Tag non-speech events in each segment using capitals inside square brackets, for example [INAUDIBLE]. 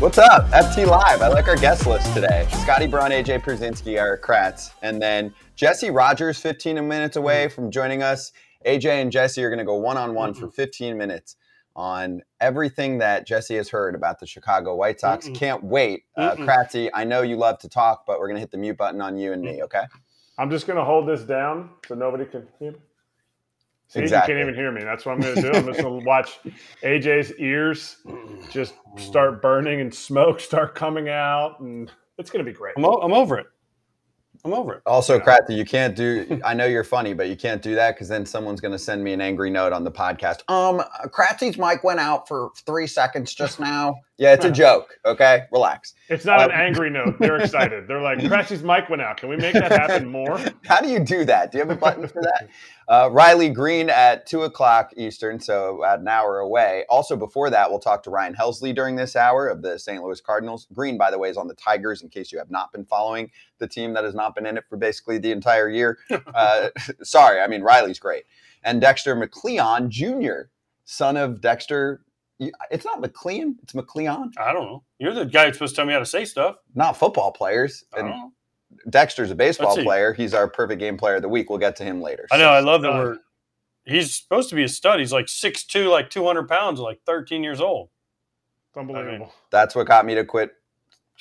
What's up? FT Live. I like our guest list today. Scotty Braun, AJ Pierzynski are Kratz. And then Jesse Rogers, 15 minutes away from joining us. AJ and Jesse are going to go one on one for 15 minutes on everything that Jesse has heard about the Chicago White Sox. Mm-mm. Can't wait. Uh, Kratzy, I know you love to talk, but we're going to hit the mute button on you and me, okay? I'm just going to hold this down so nobody can hear me. See, Exactly. you can't even hear me. That's what I'm going to do. I'm just going to watch AJ's ears just start burning and smoke start coming out, and it's going to be great. I'm, o- I'm over it. I'm over it. Also, Kratzy, you can't do. I know you're funny, but you can't do that because then someone's going to send me an angry note on the podcast. Um, Kratzy's mic went out for three seconds just now. Yeah, it's a joke. Okay, relax. It's not an Um, angry note. They're excited. They're like, Kratzy's mic went out. Can we make that happen more? [LAUGHS] How do you do that? Do you have a button for that? Uh, Riley Green at two o'clock Eastern, so about an hour away. Also, before that, we'll talk to Ryan Helsley during this hour of the St. Louis Cardinals. Green, by the way, is on the Tigers. In case you have not been following the team that has not been in it for basically the entire year. [LAUGHS] Uh, [LAUGHS] sorry, I mean Riley's great. And Dexter McLeon Jr., son of Dexter. It's not McLeon, it's McLeon. I don't know. You're the guy who's supposed to tell me how to say stuff. Not football players. I don't And know. Dexter's a baseball player. He's our perfect game player of the week. We'll get to him later. I know. I love that Uh, we're. He's supposed to be a stud. He's like 6'2", like 200 pounds, like 13 years old. It's unbelievable. That's what got me to quit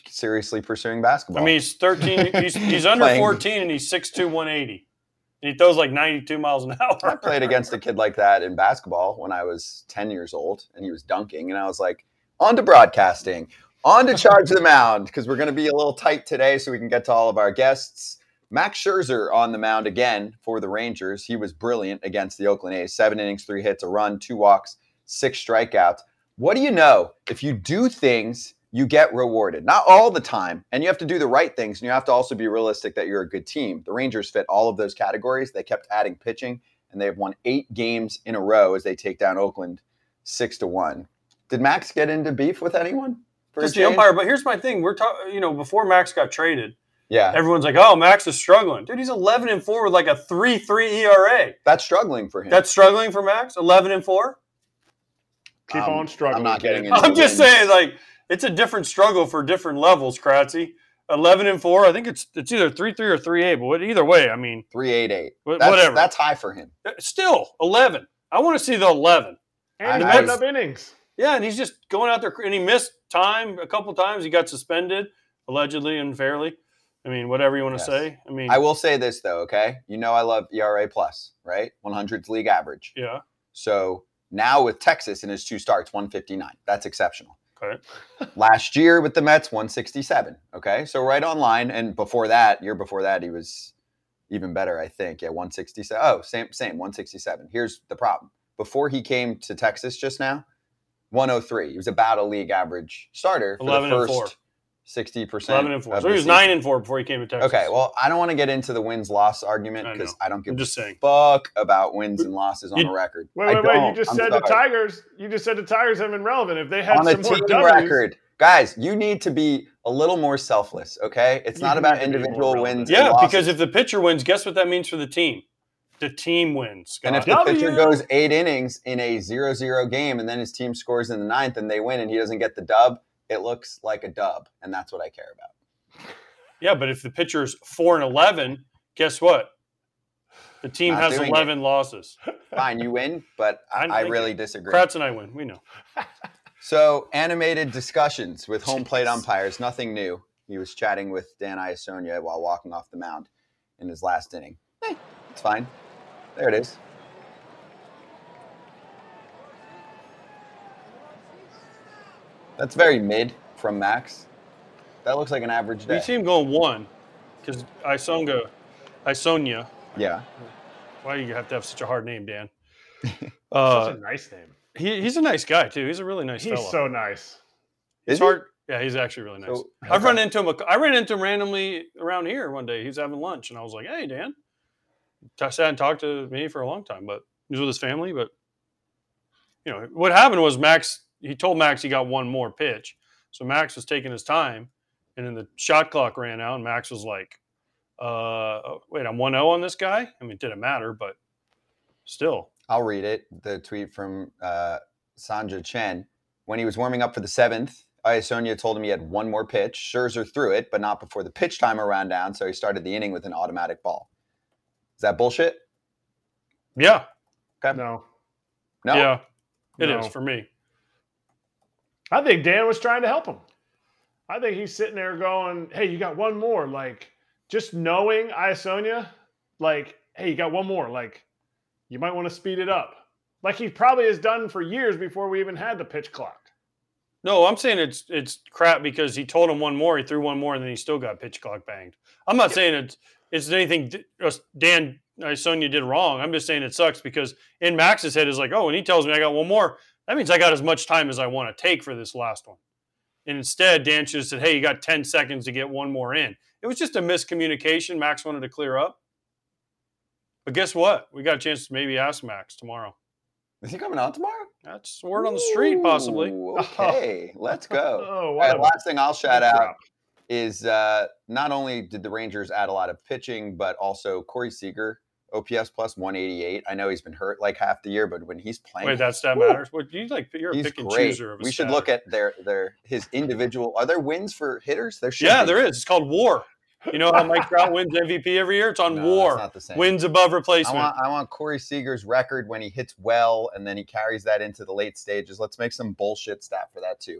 seriously pursuing basketball. I mean, he's 13. [LAUGHS] He's, he's under 14 and he's 6'2", 180. And he throws like 92 miles an [LAUGHS] hour. I played against a kid like that in basketball when I was 10 years old and he was dunking. And I was like, on to broadcasting, on to charge the mound because we're going to be a little tight today so we can get to all of our guests. Max Scherzer on the mound again for the Rangers. He was brilliant against the Oakland A's. Seven innings, three hits, a run, two walks, six strikeouts. What do you know? If you do things, you get rewarded. Not all the time, and you have to do the right things, and you have to also be realistic that you're a good team. The Rangers fit all of those categories. They kept adding pitching, and they've won eight games in a row as they take down Oakland six to one. Did Max get into beef with anyone? For Just the umpire. But here's my thing. We're talking, you know, before Max got traded, Yeah, everyone's like, oh, Max is struggling. Dude, he's 11 and 4 with like a 3 3 ERA. that's struggling for him. That's struggling for Max? 11 and 4? Keep Um, on struggling. I'm not getting kid. into I'm just wins. saying, like, it's a different struggle for different levels, Kratzy. 11 and 4. I think it's it's either 3 3 or 3 8, but either way, I mean, three eight eight. wh- That's, whatever. That's high for him. Still, 11. I want to see the 11. And I- putting I- up innings. Yeah, and he's just going out there, and he missed time a couple times. He got suspended, allegedly, unfairly. I mean, whatever you want to Yes. say. I mean, I will say this though, okay? You know I love ERA plus, right? 100's league average. yeah. So now with Texas in his two starts, 159. That's exceptional. Okay. [LAUGHS] Last year with the Mets, 167. Okay. So right on line. And before that, year before that, he was even better, I think. Yeah, 167. Oh, same, same, 167. Here's the problem. Before he came to Texas just now, 103. He was about a league average starter for 11 the and first four. Sixty percent. Eleven and four. So he was nine and four before he came to Texas. Okay, well, I don't want to get into the wins loss argument because know. I, don't give I'm a saying. fuck about wins and losses on You- the record. Wait, I wait, wait! You just I'm said the. Tigers. You just said the Tigers have been relevant. If they had on some more team W's, record. Guys, you need to be a little more selfless, okay? It's not about to be more individual wins. and Yeah, losses. because if the pitcher wins, guess what that means for the team? The team wins. Scott. and if the W. pitcher goes eight innings in a 0-0 game and then his team scores in the ninth and they win and he doesn't get the dub, it looks like a dub, and that's what I care about. yeah, but if the pitcher's four and eleven, guess what? The team Not has doing it. eleven losses. [LAUGHS] Fine, you win, but [LAUGHS] I, I I really it- disagree. Kratz and I win. We know. [LAUGHS] So animated discussions with home plate umpires, nothing new. He was chatting with Dan Iassogna while walking off the mound in his last inning. Eh, it's fine. There it is. That's very mid from Max. That looks like an average We day. see him going one because Isonga, Isonia. Yeah. Why do you have to have such a hard name, Dan? [LAUGHS] such Uh, a nice name. he, he's a nice guy too. He's a really nice He's fellow. so nice. It's Is he? hard. Yeah, he's actually really nice. So- I've run into him. a- I ran into him randomly around here one day. He was having lunch, and I was like, "Hey, Dan." Sat and talked to me for a long time, but he was with his family. But you know what happened was Max. He told Max he got one more pitch, so Max was taking his time, and then the shot clock ran out, and Max was like, "Uh, oh, wait, I'm 1-0 on this guy." I mean, it didn't matter, but still, I'll read it. The tweet from uh, Sanja Chen. When he was warming up for the seventh, Iassogna told him he had one more pitch. Scherzer threw it, but not before the pitch timer ran down, so he started the inning with an automatic ball. Is that bullshit? yeah, No, No. yeah, it is No. for me. I think Dan was trying to help him. I think he's sitting there going, "Hey, you got one more." Like just knowing Iassogna, like, "Hey, you got one more." Like you might want to speed it up. Like he probably has done for years before we even had the pitch clock. No, I'm saying it's it's crap because he told him one more, he threw one more, and then he still got pitch clock banged. I'm not saying it's it's anything D- uh, Dan uh, Sonia did wrong. I'm just saying it sucks because in Max's head is like, oh, and he tells me I got one more. That means I got as much time as I want to take for this last one. And instead, Dan should have said, hey, you got 10 seconds to get one more in. It was just a miscommunication. Max wanted to clear up. But guess what? We got a chance to maybe ask Max tomorrow. Is he coming out tomorrow? That's word on the street, possibly. Ooh, Okay, [LAUGHS] let's go. Oh, All what right, last thing I'll shout out. Is uh, not only did the Rangers add a lot of pitching, but also Corey Seager, OPS plus 188. I know he's been hurt like half the year, but when he's playing, Wait, that stat Woo. matters. What you like? You're a he's pick and great. chooser of a We should stat. look at their their his individual. Are there wins for hitters? There should. Yeah, be. there is. It's called WAR. You know how Mike Trout wins MVP every year? It's on No, WAR. That's not the same. Wins above I replacement. want I want Corey Seager's record when he hits well, and then he carries that into the late stages. Let's make some bullshit stat for that too.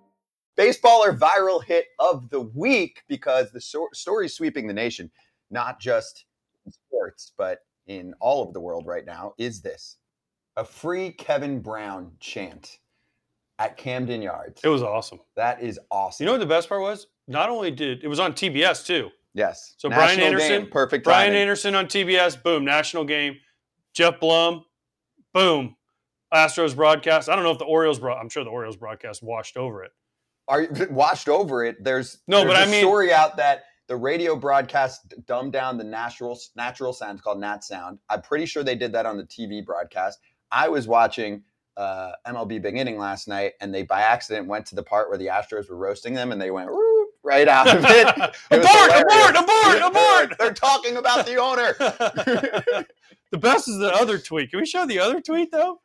baseball or viral hit of the week because the so- story sweeping the nation, not just in sports, but in all of the world right now, is this a free Kevin Brown chant at Camden Yards. it was awesome. that is awesome. You know what the best part was? not only did it was on TBS too. Yes. So Brian Anderson, game, perfect. Brian timing. Anderson on TBS, boom, national game. Geoff Blum, boom, Astros broadcast. I don't know if the Orioles, bro- I'm sure the Orioles broadcast washed over it. Are you [LAUGHS] washed over it? There's No, there's but a I mean- story out that the radio broadcast dumbed down the natural natural sound it's called Nat Sound. I'm pretty sure they did that on the TV broadcast. I was watching uh, MLB Big Inning last night, and they by accident went to the part where the Astros were roasting them, and they went right out of it. [LAUGHS] It abort, abort, abort, abort. They're talking about the owner. [LAUGHS] the best is the other tweet. Can we show the other tweet though?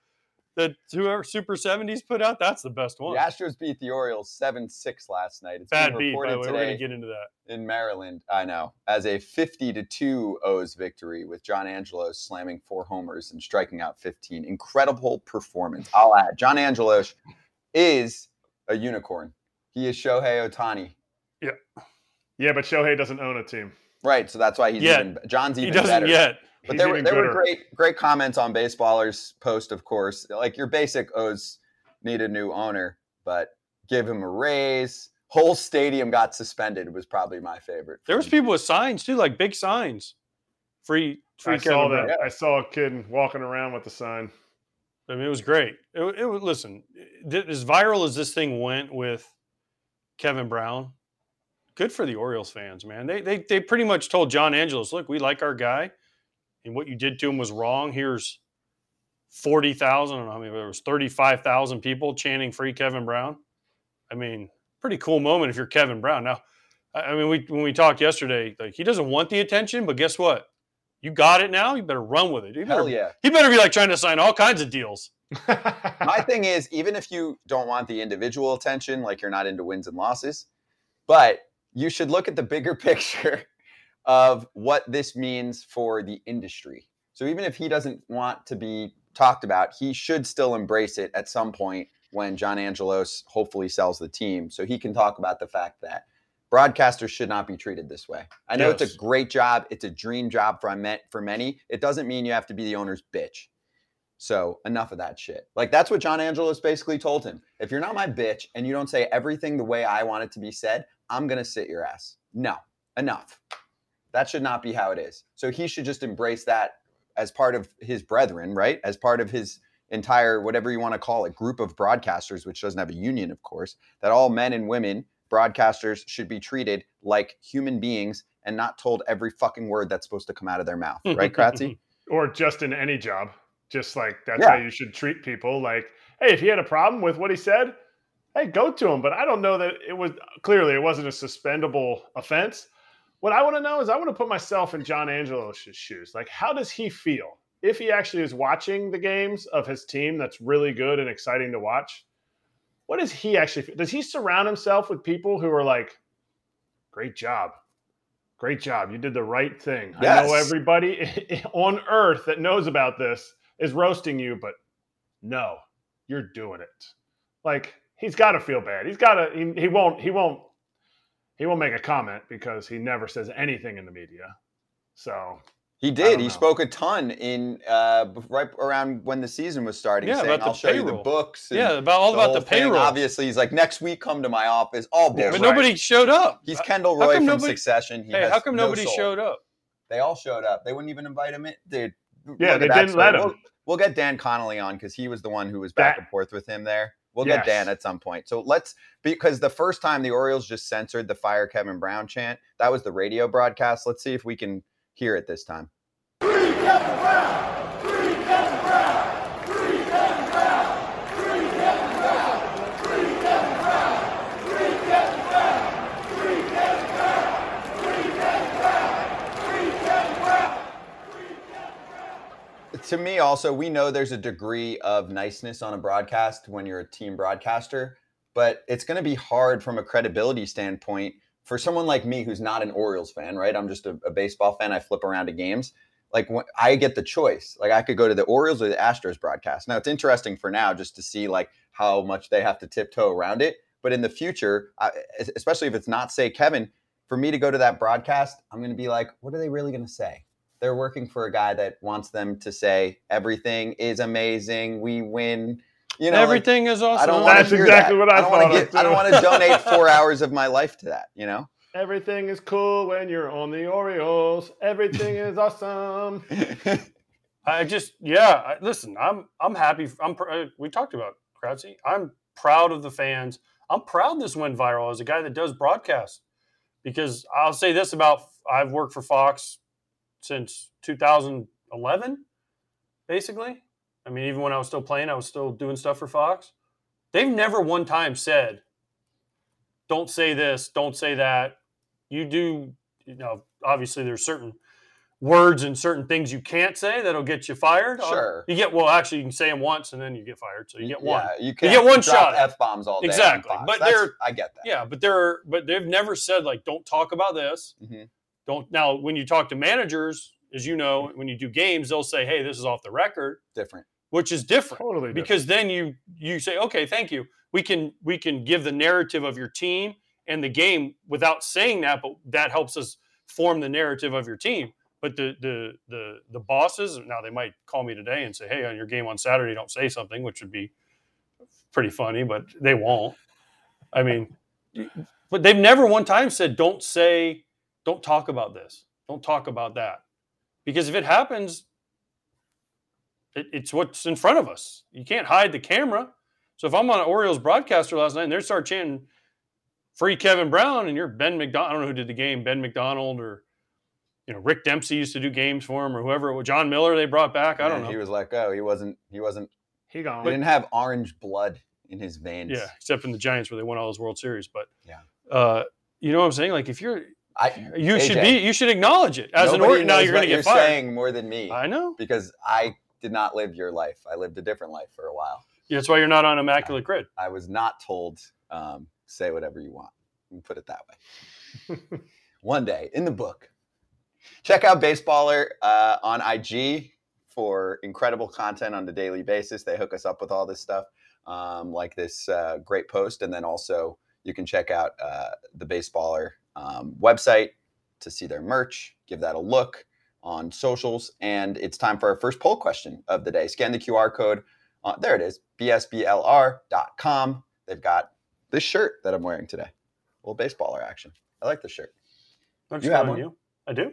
That whoever Super 70s put out, that's the best one. The Astros beat the Orioles 7 6 last night. It's Bad beat, by the reported way. We're going to get into that. in Maryland, I know, as a 50 to 2 O's victory with John Angelos slamming four homers and striking out 15. Incredible performance. I'll add, John Angelos is a unicorn. He is Shohei Ohtani. Yeah. Yeah, but Shohei doesn't own a team. Right, so that's why he's Yet. even John's He even doesn't better. yet. But He's there were even there were great great comments on baseballers post, of course. Like your basic O's need a new owner, but give him a raise. Whole stadium got suspended was probably my favorite. There was people with signs too, like big signs. Free, free I Kevin saw Brown. that. I saw a kid walking around with the sign. I mean, it was great. It, it was listen, th- as viral as this thing went with Kevin Brown, good for the Orioles fans, man. They they they pretty much told John Angelos, look, we like our guy, and what you did to him was wrong. Here's forty thousand. I don't know how many. There was thirty five thousand people chanting "Free Kevin Brown." I mean, pretty cool moment if you're Kevin Brown. Now, I I mean, we when we talked yesterday, like he doesn't want the attention, but guess what? You got it now. You better run with it. You better, Hell yeah. he better be like trying to sign all kinds of deals. [LAUGHS] My thing is, even if you don't want the individual attention, like you're not into wins and losses, but you should look at the bigger [LAUGHS] picture of what this means for the industry. So even if he doesn't want to be talked about, he should still embrace it at some point when John Angelos hopefully sells the team so he can talk about the fact that broadcasters should not be treated this way. I know it's a great job, it's a dream job for for many. It doesn't mean you have to be the owner's bitch. So enough of that shit. Like that's what John Angelos basically told him. If you're not my bitch and you don't say everything the way I want it to be said, I'm gonna sit your ass. No, enough. That should not be how it is. So he should just embrace that as part of his brethren, right? As part of his entire whatever you want to call it group of broadcasters, which doesn't have a union, of course. That all men and women broadcasters should be treated like human beings and not told every fucking word that's supposed to come out of their mouth, right, Kratzy? [LAUGHS] or just in any job. Just like that's Yeah. how you should treat people. Like, hey, if he had a problem with what he said, hey, go to him. But I don't know that it was clearly it wasn't a suspendable offense. What I want to know is I want to put myself in John Angelos' shoes. Like, how does he feel if he actually is watching the games of his team that's really good and exciting to watch? What does he actually feel? Does he surround himself with people who are like, great job? Great job. You did the right thing. I know everybody [LAUGHS] on earth that knows about this is roasting you, but no, you're doing it. Like he's got to feel bad. He's got to. He, he won't. He won't. He won't make a comment because he never says anything in the media. So He did. He know. spoke a ton in uh, right around when the season was starting, Yeah, saying, about the "I'll show you the payroll." books." and Yeah, about all about whole the thing." payroll. Obviously, he's like, "Next week, come to my office." All Yeah, bullshit. but nobody showed up. He's Kendall Roy from nobody- Succession. He hey, how come nobody soul. showed up? They all showed up. They wouldn't even invite him in, dude. Yeah, they didn't let him. We'll, we'll get Dan Connolly on because he was the one who was back That- and forth with him there. We'll Yes. get Dan at some point. So let's because the first time the Orioles just censored the "Fire Kevin Brown" chant, that was the radio broadcast. Let's see if we can hear it this time. To me also we know there's a degree of niceness on a broadcast when you're a team broadcaster but it's going to be hard from a credibility standpoint for someone like me who's not an orioles fan right? I'm just a, a baseball fan. I flip around to games. Like i get the choice. Like i could go to the orioles or the astros broadcast. Now it's interesting for now just to see like how much they have to tiptoe around it but in the future I, especially if it's not say kevin for me to go to that broadcast i'm going to be like what are they really going to say they're working for a guy that wants them to say everything is amazing. We win. You know, like, Everything is awesome. I don't That's exactly that. what I thought. wanna- Everything. I don't want to. That's I don't exactly wanna what I don't wanna thought of, I don't want to [LAUGHS] donate four hours of my life to that. You know. Everything is cool when you're on the Orioles. Everything [LAUGHS] is awesome. [LAUGHS] I just, yeah. I, listen, I'm, I'm happy. I'm. pr- uh, We talked about Kratzy. I'm proud of the fans. I'm proud this went viral as a guy that does broadcast, because I'll say this about I've worked for Fox since 2011, basically. I mean, even when I was still playing, I was still doing stuff for Fox. They've never one time said, "Don't say this, don't say that." You do, you know. Obviously, there's certain words and certain things you can't say that'll get you fired. Uh, Sure. You get well, actually, you can say them once and then you get fired. So you get one. Yeah, you, You can't get one shot. F bombs all day. Exactly, but That's- they're- I get that. Yeah, but they're but they've never said like don't talk about this. Mhm. Don't now when you talk to managers, as you know, when you do games, they'll say, "Hey, this is off the record," Different. which is different Totally different. because then you you say, "Okay, thank you. We can we can give the narrative of your team and the game without saying that, but that helps us form the narrative of your team." But the the the the bosses now they might call me today and say, "Hey, on your game on Saturday, don't say something," which would be pretty funny, but they won't. I mean, but they've never one time said, "Don't say, don't talk about this, don't talk about that," because if it happens, it, it's what's in front of us. You can't hide the camera. So if I'm on an Orioles broadcaster last night and they start chanting "Free Kevin Brown" and you're Ben McDonald, I don't know who did the game, Ben McDonald or you know Rick Dempsey used to do games for him or whoever. John Miller they brought back. I don't Yeah, know. He was let go. He wasn't. He wasn't. He gone. He didn't have orange blood in his veins. Yeah, except in the Giants where they won all those World Series. But Yeah. uh, you know what I'm saying? Like if you're, I. you should be, you should acknowledge it as an nobody or Now you're going to get fired. Saying more than me I know. because I did not live your life. I lived a different life for a while. Yeah, that's why you're not on immaculate grid. I was not told um, say whatever you want. Me put it that way. [LAUGHS] One day in the book. Check out Baseballer uh, on IG for incredible content on a daily basis. They hook us up with all this stuff, um, like this uh, great post, and then also you can check out uh, the Baseballer um, website to see their merch. Give that a look on socials, and it's time for our first poll question of the day. Scan the QR code. Uh, there it is, bsblr.com. They've got this shirt that I'm wearing today. A little baseballer action. I like the shirt. Don't You have one? You? I do.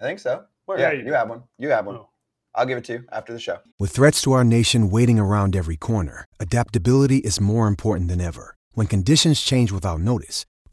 I think so. Where? yeah, Yeah, you you have one. You have one. Oh. I'll give it to you after the show. With threats to our nation waiting around every corner, adaptability is more important than ever. When conditions change without notice,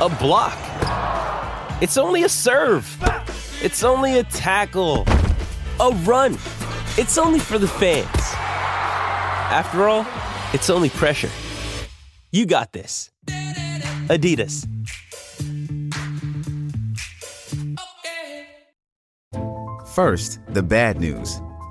a block. It's only a serve. It's only a tackle, a run. It's only for the fans. After all, it's only pressure. You got this. Adidas. First, the bad news.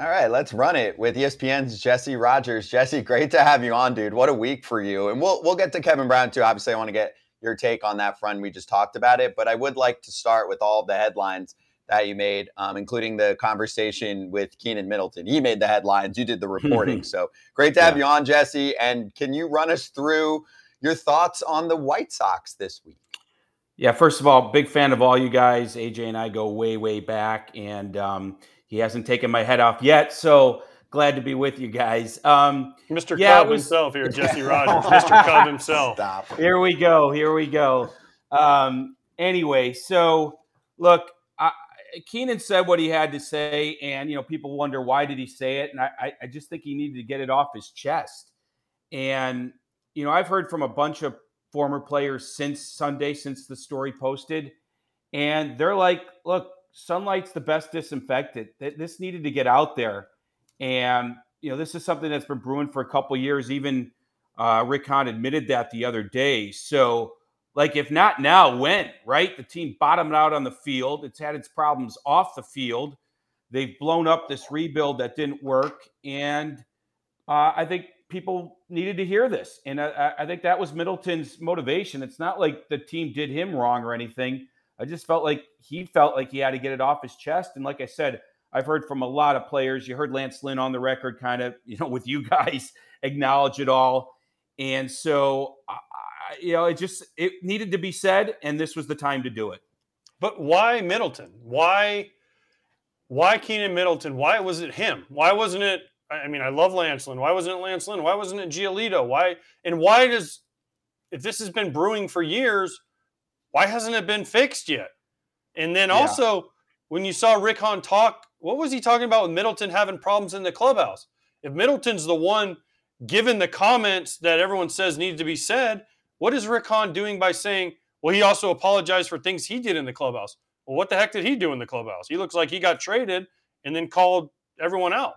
All right, let's run it with ESPN's Jesse Rogers. Jesse, great to have you on, dude. What a week for you. And we'll we'll get to Kevin Brown too. Obviously, I want to get your take on that front. We just talked about it, but I would like to start with all the headlines that you made, um, including the conversation with Keynan Middleton. He made the headlines. You did the reporting. [LAUGHS] so great to have you on, Jesse. And can you run us through your thoughts on the White Sox this week? Yeah, first of all, big fan of all you guys. AJ and I go way, way back, and um, he hasn't taken my head off yet. So glad to be with you guys. Um, Mr. yeah, Cub was- himself here, Jesse [LAUGHS] Rogers. Mr. Cub himself. Stop. Here we go. Here we go. Um, anyway, so look, I, Keynan said what he had to say, and you know, people wonder why did he say it, and I, I, I just think he needed to get it off his chest. And you know, I've heard from a bunch of former players since Sunday, since the story posted. And they're like, look, sunlight's the best disinfectant. This needed to get out there. And, you know, this is something that's been brewing for a couple years. Even uh, Rick Hahn admitted that the other day. So, like, if not now, when, right? The team bottomed out on the field. It's had its problems off the field. They've blown up this rebuild that didn't work. And uh, I think people needed to hear this. And I, I, think that was Middleton's motivation. It's not like the team did him wrong or anything. I just felt like he felt like he had to get it off his chest. And like I said, I've heard from a lot of players. You heard Lance Lynn on the record, kind of, [LAUGHS] you know, with you guys acknowledge it all. And so, uh, you know, it just it needed to be said, and this was the time to do it. But why Middleton? Why, why Keynan Middleton? Why was it him? Why wasn't it I mean, I love Lance Lynn. Why wasn't it Lance Lynn? Why wasn't it Giolito? Why and why does if this has been brewing for years, why hasn't it been fixed yet? And then also, yeah. when you saw Rick Hahn talk, what was he talking about with Middleton having problems in the clubhouse? If Middleton's the one given the comments that everyone says need to be said, what is Rick Hahn doing by saying, well, he also apologized for things he did in the clubhouse? Well, what the heck did he do in the clubhouse? He looks like he got traded and then called everyone out.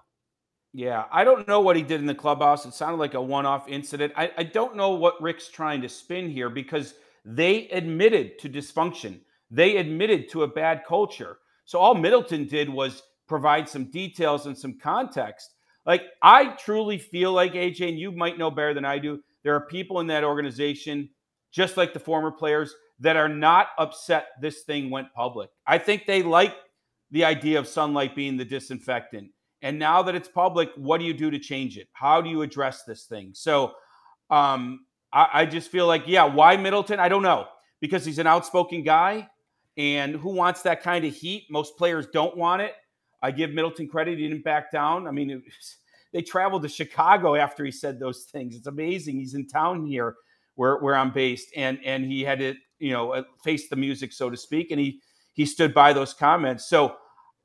Yeah, I don't know what he did in the clubhouse. It sounded like a one off incident. I, I, don't know what Rick's trying to spin here because they admitted to dysfunction, they admitted to a bad culture. So all Middleton did was provide some details and some context. Like, I truly feel like, AJ, and you might know better than I do, there are people in that organization, just like the former players, that are not upset this thing went public. I think they like the idea of sunlight being the disinfectant. And now that it's public, what do you do to change it? How do you address this thing? So um, I, I just feel like, yeah, why Middleton? I don't know because he's an outspoken guy. And who wants that kind of heat? Most players don't want it. I give Middleton credit. He didn't back down. I mean, was, [LAUGHS] they traveled to Chicago after he said those things. It's amazing. He's in town here where, where I'm based. And, and he had to, you know, uh, face the music, so to speak. And he, he stood by those comments. So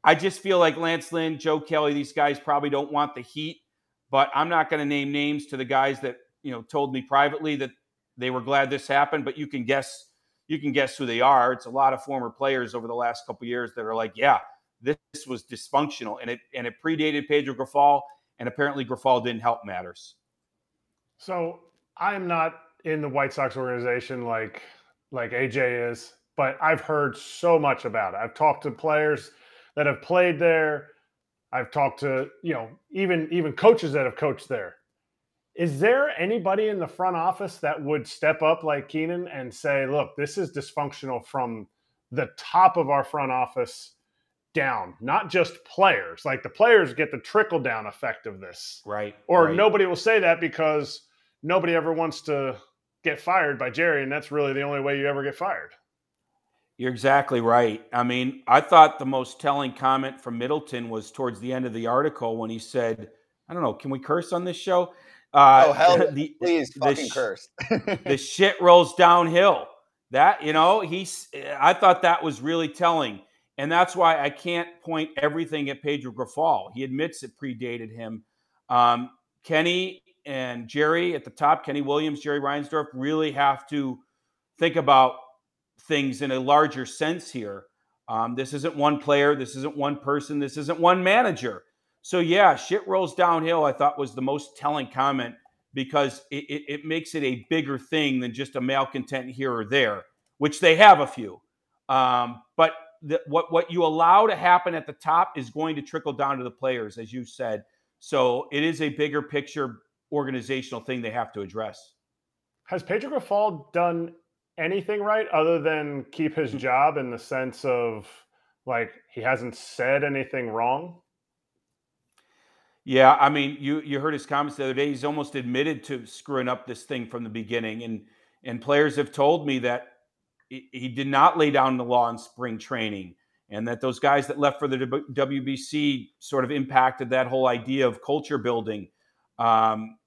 I just feel like Lance Lynn, Joe Kelly, these guys probably don't want the heat, but I'm not going to name names to the guys that, you know, told me privately that they were glad this happened, but you can guess you can guess who they are. It's a lot of former players over the last couple years that are like, yeah, this was dysfunctional and it and it predated Pedro Grifol and apparently Grifol didn't help matters. So, I'm not in the White Sox organization like like AJ is, but I've heard so much about it. I've talked to players that have played there. I've talked to, you know, even even coaches that have coached there. Is there anybody in the front office that would step up like Keynan and say, look, this is dysfunctional from the top of our front office down, not just players. Like the players get the trickle down effect of this. Right. Or right. nobody will say that because nobody ever wants to get fired by Jerry, and that's really the only way you ever get fired. You're exactly right. I mean, I thought the most telling comment from Middleton was towards the end of the article when he said, I don't know, can we curse on this show? Uh, oh, hell, the, please the, fucking the, curse. the [LAUGHS] shit rolls downhill. That, you know, he's, I thought that was really telling. And that's why I can't point everything at Pedro Grifol. He admits it predated him. Um, Kenny and Jerry at the top, Kenny Williams, Jerry Reinsdorf, really have to think about things in a larger sense here. Um, this isn't one player. This isn't one person. This isn't one manager. So, yeah, shit rolls downhill, I thought was the most telling comment because it, it, it makes it a bigger thing than just a malcontent here or there, which they have a few. Um, but the, what, what you allow to happen at the top is going to trickle down to the players, as you said. So, it is a bigger picture organizational thing they have to address. Has Pedro Grifol done anything right other than keep his mm. job in the sense of like he hasn't said anything wrong? Yeah, I mean, you you heard his comments the other day. He's almost admitted to screwing up this thing from the beginning, and and players have told me that he, he did not lay down the law in spring training, and that those guys that left for the WBC sort of impacted that whole idea of culture building. Um,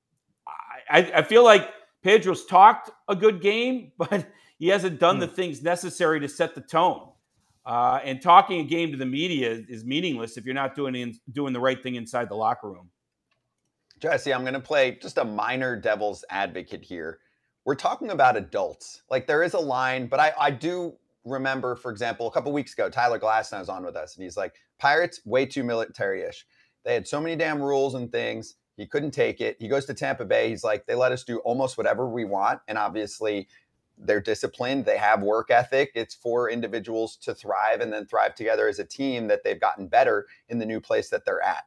I, I feel like Pedro's talked a good game, [LAUGHS] but he hasn't done the hmm. things necessary to set the tone. Uh, and talking a game to the media is meaningless if you're not doing in, doing the right thing inside the locker room. Jesse, I'm going to play just a minor devil's advocate here. we're talking about adults. Like there is a line, but I, I do remember, for example, a couple weeks ago, Tyler Glasnow was on with us, and he's like, "Pirates way too military-ish. They had so many damn rules and things. He couldn't take it. He goes to Tampa Bay. He's like, they let us do almost whatever we want, and obviously." They're disciplined. They have work ethic. It's for individuals to thrive and then thrive together as a team that they've gotten better in the new place that they're at.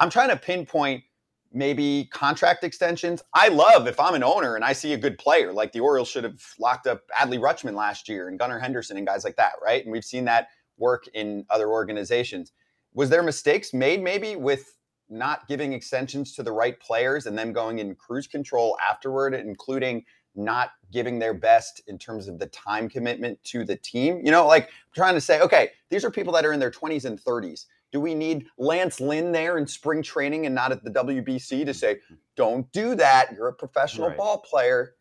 I'm trying to pinpoint maybe contract extensions. I love if I'm an owner and I see a good player, like the Orioles should have locked up Adley Rutschman last year and Gunnar Henderson and guys like that, right? And we've seen that work in other organizations. Was there mistakes made maybe with not giving extensions to the right players and then going in cruise control afterward, including not giving their best in terms of the time commitment to the team? You know, like trying to say, okay, these are people that are in their 20s and 30s do we need Lance Lynn there in spring training and not at the WBC to say, don't do that? You're a professional right. ball player.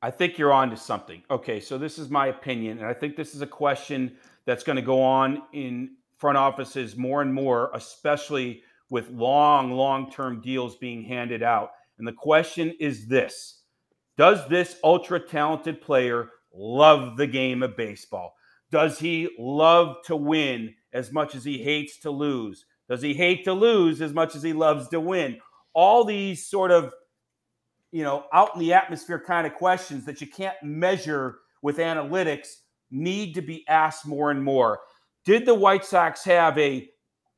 I think you're on to something. Okay, so this is my opinion, and I think this is a question that's going to go on in front offices more and more, especially with long, long term deals being handed out. And the question is this Does this ultra talented player love the game of baseball? Does he love to win as much as he hates to lose? Does he hate to lose as much as he loves to win? All these sort of, you know, out in the atmosphere kind of questions that you can't measure with analytics need to be asked more and more. Did the White Sox have a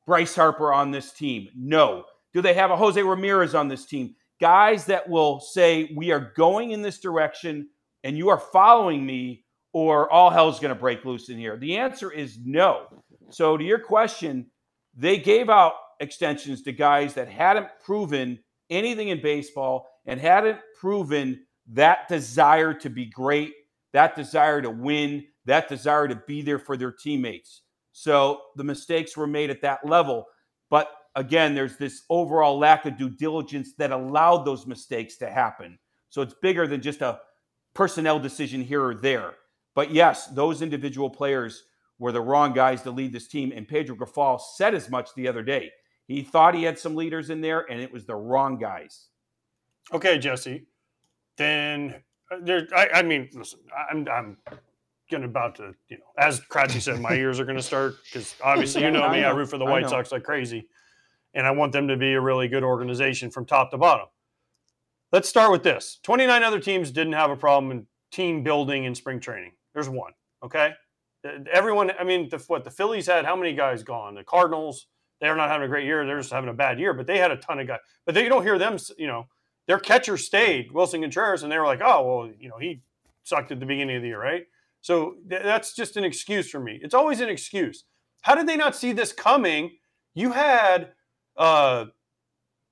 Bryce Harper on this team? No. Do they have a Jose Ramirez on this team? Guys that will say, We are going in this direction and you are following me, or all hell's going to break loose in here. The answer is no. So, to your question, they gave out extensions to guys that hadn't proven anything in baseball and hadn't proven that desire to be great, that desire to win, that desire to be there for their teammates. So the mistakes were made at that level. But again, there's this overall lack of due diligence that allowed those mistakes to happen. So it's bigger than just a personnel decision here or there. But yes, those individual players were the wrong guys to lead this team. And Pedro Grifol said as much the other day. He thought he had some leaders in there, and it was the wrong guys. Okay, Jesse. Then uh, there. I, I mean, listen. I'm I'm getting about to you know, as Kratzy said, my ears are going to start because obviously you [LAUGHS] know me. I root for the White Sox like crazy, and I want them to be a really good organization from top to bottom. Let's start with this. 29 other teams didn't have a problem in team building in spring training. There's one. Okay. Uh, everyone, I mean, the, what the Phillies had, how many guys gone? The Cardinals, they're not having a great year. They're just having a bad year, but they had a ton of guys. But they, you don't hear them, you know, their catcher stayed, Willson Contreras, and they were like, oh, well, you know, he sucked at the beginning of the year, right? So th- that's just an excuse for me. It's always an excuse. How did they not see this coming? You had uh,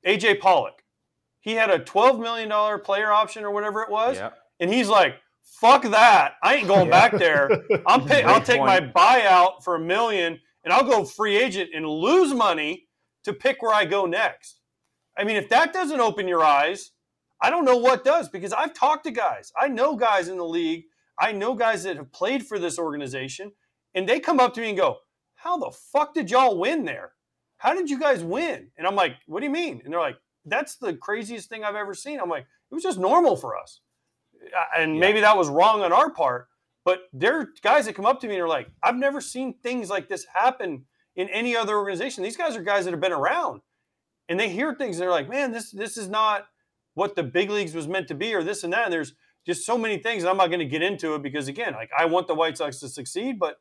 AJ Pollock. He had a $12 million player option or whatever it was. Yeah. And he's like, fuck that. I ain't going back there. I'm pay, [LAUGHS] I'll take point. my buyout for a million and I'll go free agent and lose money to pick where I go next. I mean, if that doesn't open your eyes, I don't know what does because I've talked to guys. I know guys in the league. I know guys that have played for this organization and they come up to me and go, How the fuck did y'all win there? How did you guys win? And I'm like, What do you mean? And they're like, That's the craziest thing I've ever seen. I'm like, It was just normal for us uh, and yeah. maybe that was wrong on our part. But there are guys that come up to me and are like, I've never seen things like this happen in any other organization. These guys are guys that have been around, and they hear things and they're like, man, this this is not what the big leagues was meant to be, or this and that. And there's just so many things. I'm not going to get into it because again, like I want the White Sox to succeed, but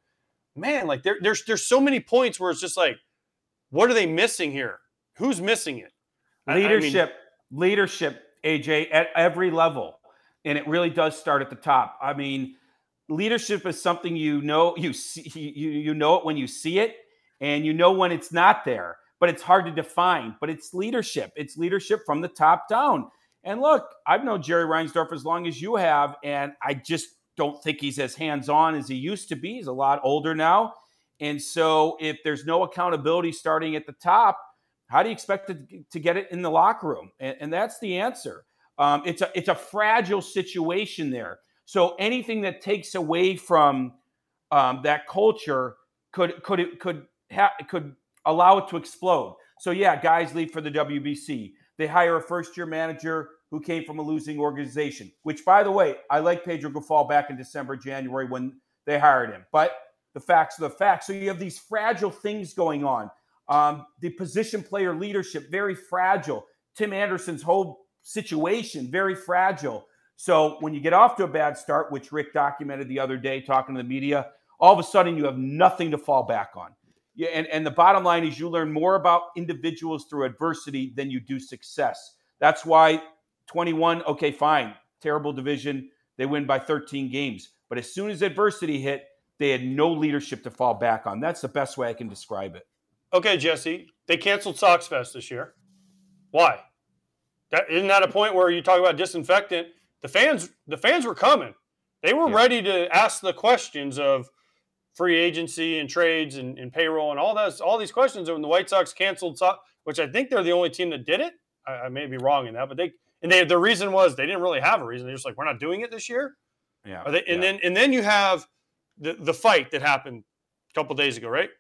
man, like there, there's there's so many points where it's just like, what are they missing here? Who's missing it? Leadership, I mean, leadership, AJ, at every level and it really does start at the top. I mean, leadership is something you know you see you you know it when you see it, and you know when it's not there. But it's hard to define. But it's leadership. It's leadership from the top down. And look, I've known Jerry Reinsdorf as long as you have, and I just don't think he's as hands on as he used to be. He's a lot older now. And so, if there's no accountability starting at the top, how do you expect to, to get it in the locker room? And, and that's the answer. Um, it's a it's a fragile situation there. So anything that takes away from um, that culture could could could ha- could allow it to explode. So yeah, guys leave for the WBC. They hire a first year manager who came from a losing organization, which, by the way, I like Pedro Grifol back in December, January when they hired him. But the facts are the facts. So you have these fragile things going on. Um, the position player leadership, very fragile. Tim Anderson's whole situation, very fragile. So when you get off to a bad start, which Rick documented the other day talking to the media, all of a sudden you have nothing to fall back on. Yeah, and, and the bottom line is you learn more about individuals through adversity than you do success. That's why 21, okay, fine, terrible division. They win by 13 games. But as soon as adversity hit, they had no leadership to fall back on. That's the best way I can describe it. Okay, Jesse, they canceled Sox Fest this year. Why? That, isn't that a point where you talk about disinfectant? The fans, the fans were coming. They were yeah. ready to ask the questions of free agency and trades and, and, payroll and all those all these questions. when the White Sox canceled, Sox, which I think they're the only team that did it. I, I may be wrong in that, but they and they the reason was they didn't really have a reason. They're just like we're not doing it this year. Yeah. They, and yeah. then and then you have the the fight that happened a couple days ago, right?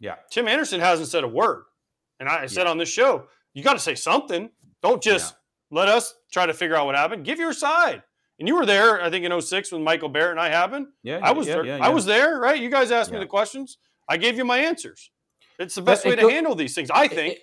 Yeah. Tim Anderson hasn't said a word, and I, I said yeah. on this show, you got to say something. Don't just yeah. let us try to figure out what happened. Give your side. And you were there, I think, in 06 when Michael Barrett and I happened. Yeah, I was yeah, there. I was there, right? You guys asked me the questions. I gave you my answers. It's the best way to go, handle these things, I think. It,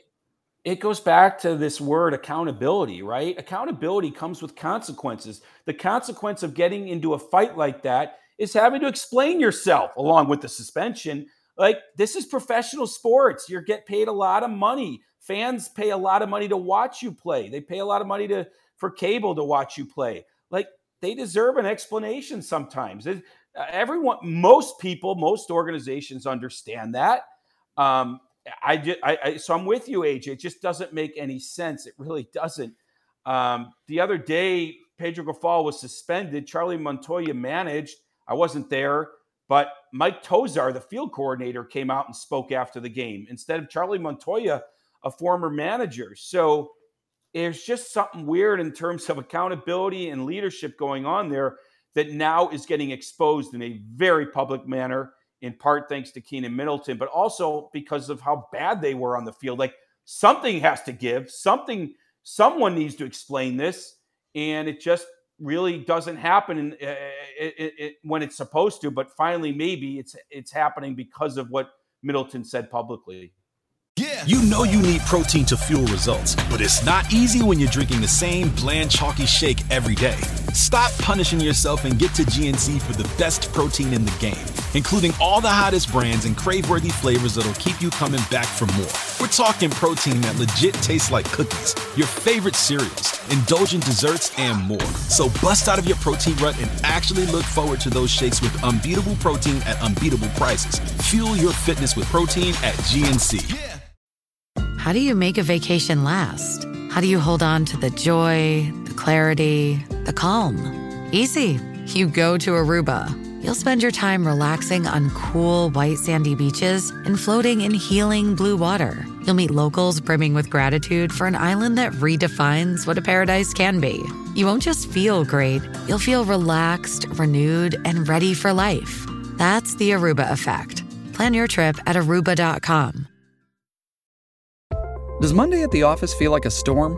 it goes back to this word accountability, right? Accountability comes with consequences. The consequence of getting into a fight like that is having to explain yourself along with the suspension. Like this is professional sports. You get paid a lot of money. Fans pay a lot of money to watch you play. They pay a lot of money to for cable to watch you play. Like they deserve an explanation sometimes. It, uh, everyone, most people, most organizations understand that. Um, I, I, I, so I'm with you, AJ. It just doesn't make any sense. It really doesn't. Um, the other day, Pedro Grifol was suspended. Charlie Montoyo managed. I wasn't there, but Mike Tosar, the field coordinator, came out and spoke after the game instead of Charlie Montoyo, a former manager. So there's just something weird in terms of accountability and leadership going on there that now is getting exposed in a very public manner, in part thanks to Keynan Middleton, but also because of how bad they were on the field. Like something has to give, something, someone needs to explain this. And it just really doesn't happen in, uh, it, it, when it's supposed to. But finally, maybe it's it's happening because of what Middleton said publicly. Yeah. You know you need protein to fuel results, but it's not easy when you're drinking the same bland, chalky shake every day. Stop punishing yourself and get to GNC for the best protein in the game, including all the hottest brands and crave-worthy flavors that'll keep you coming back for more. We're talking protein that legit tastes like cookies, your favorite cereals, indulgent desserts, and more. So bust out of your protein rut and actually look forward to those shakes with unbeatable protein at unbeatable prices. Fuel your fitness with protein at GNC. How do you make a vacation last? How do you hold on to the joy, clarity, the calm? Easy. You go to Aruba. You'll spend your time relaxing on cool, white, sandy beaches and floating in healing blue water. You'll meet locals brimming with gratitude for an island that redefines what a paradise can be. You won't just feel great, you'll feel relaxed, renewed, and ready for life. That's the Aruba effect. Plan your trip at aruba.com. Does Monday at the office feel like a storm?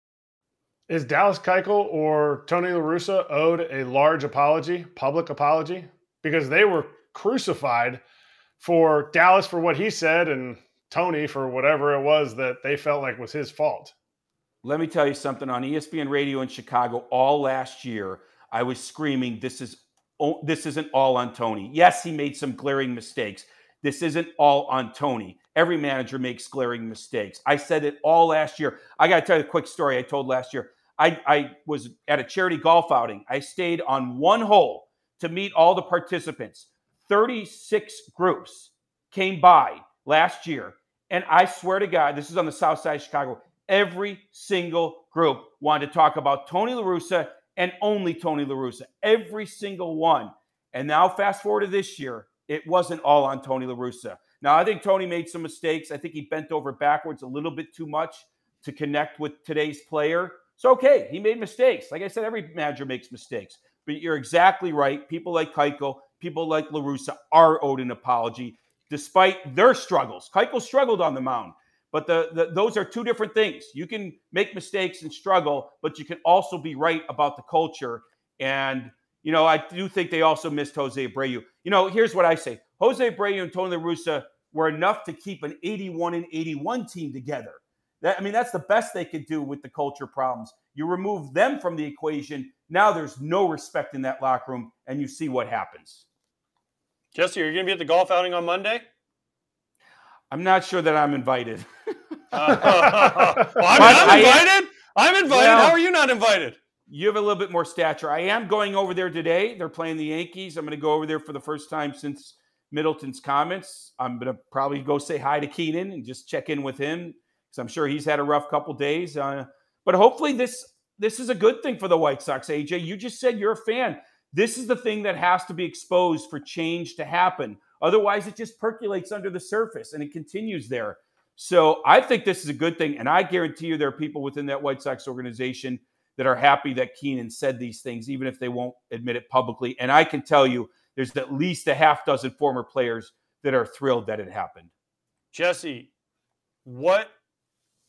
Is Dallas Keuchel or Tony La Russa owed a large apology, public apology? Because they were crucified for Dallas for what he said and Tony for whatever it was that they felt like was his fault. Let me tell you something on ESPN radio in Chicago all last year, I was screaming, this is oh, this isn't all on Tony. Yes, he made some glaring mistakes. This isn't all on Tony. Every manager makes glaring mistakes. I said it all last year. I got to tell you a quick story I told last year. I, I was at a charity golf outing. I stayed on one hole to meet all the participants. 36 groups came by last year. And I swear to God, this is on the south side of Chicago. Every single group wanted to talk about Tony La Russa and only Tony La Russa. Every single one. And now, fast forward to this year, it wasn't all on Tony La Russa. Now, I think Tony made some mistakes. I think he bent over backwards a little bit too much to connect with today's player. So, okay, he made mistakes. Like I said, every manager makes mistakes. But you're exactly right. People like Keuchel, people like La Russa are owed an apology despite their struggles. Keuchel struggled on the mound. But the, the, those are two different things. You can make mistakes and struggle, but you can also be right about the culture. And you know, I do think they also missed Jose Abreu. You know, here's what I say: Jose Abreu and Tony La Russa were enough to keep an 81 and 81 team together. That, I mean, that's the best they could do with the culture problems. You remove them from the equation. Now there's no respect in that locker room, and you see what happens. Jesse, are you going to be at the golf outing on Monday? I'm not sure that I'm invited. [LAUGHS] uh, [LAUGHS] well, I'm, I'm, invited. I'm invited. Well, How are you not invited? You have a little bit more stature. I am going over there today. They're playing the Yankees. I'm going to go over there for the first time since Middleton's comments. I'm going to probably go say hi to Keynan and just check in with him because I'm sure he's had a rough couple days. Uh, but hopefully this this is a good thing for the White Sox. AJ, you just said you're a fan. This is the thing that has to be exposed for change to happen. Otherwise, it just percolates under the surface and it continues there. So I think this is a good thing. And I guarantee you there are people within that White Sox organization that are happy that Keynan said these things, even if they won't admit it publicly. And I can tell you there's at least a half dozen former players that are thrilled that it happened. Jesse, what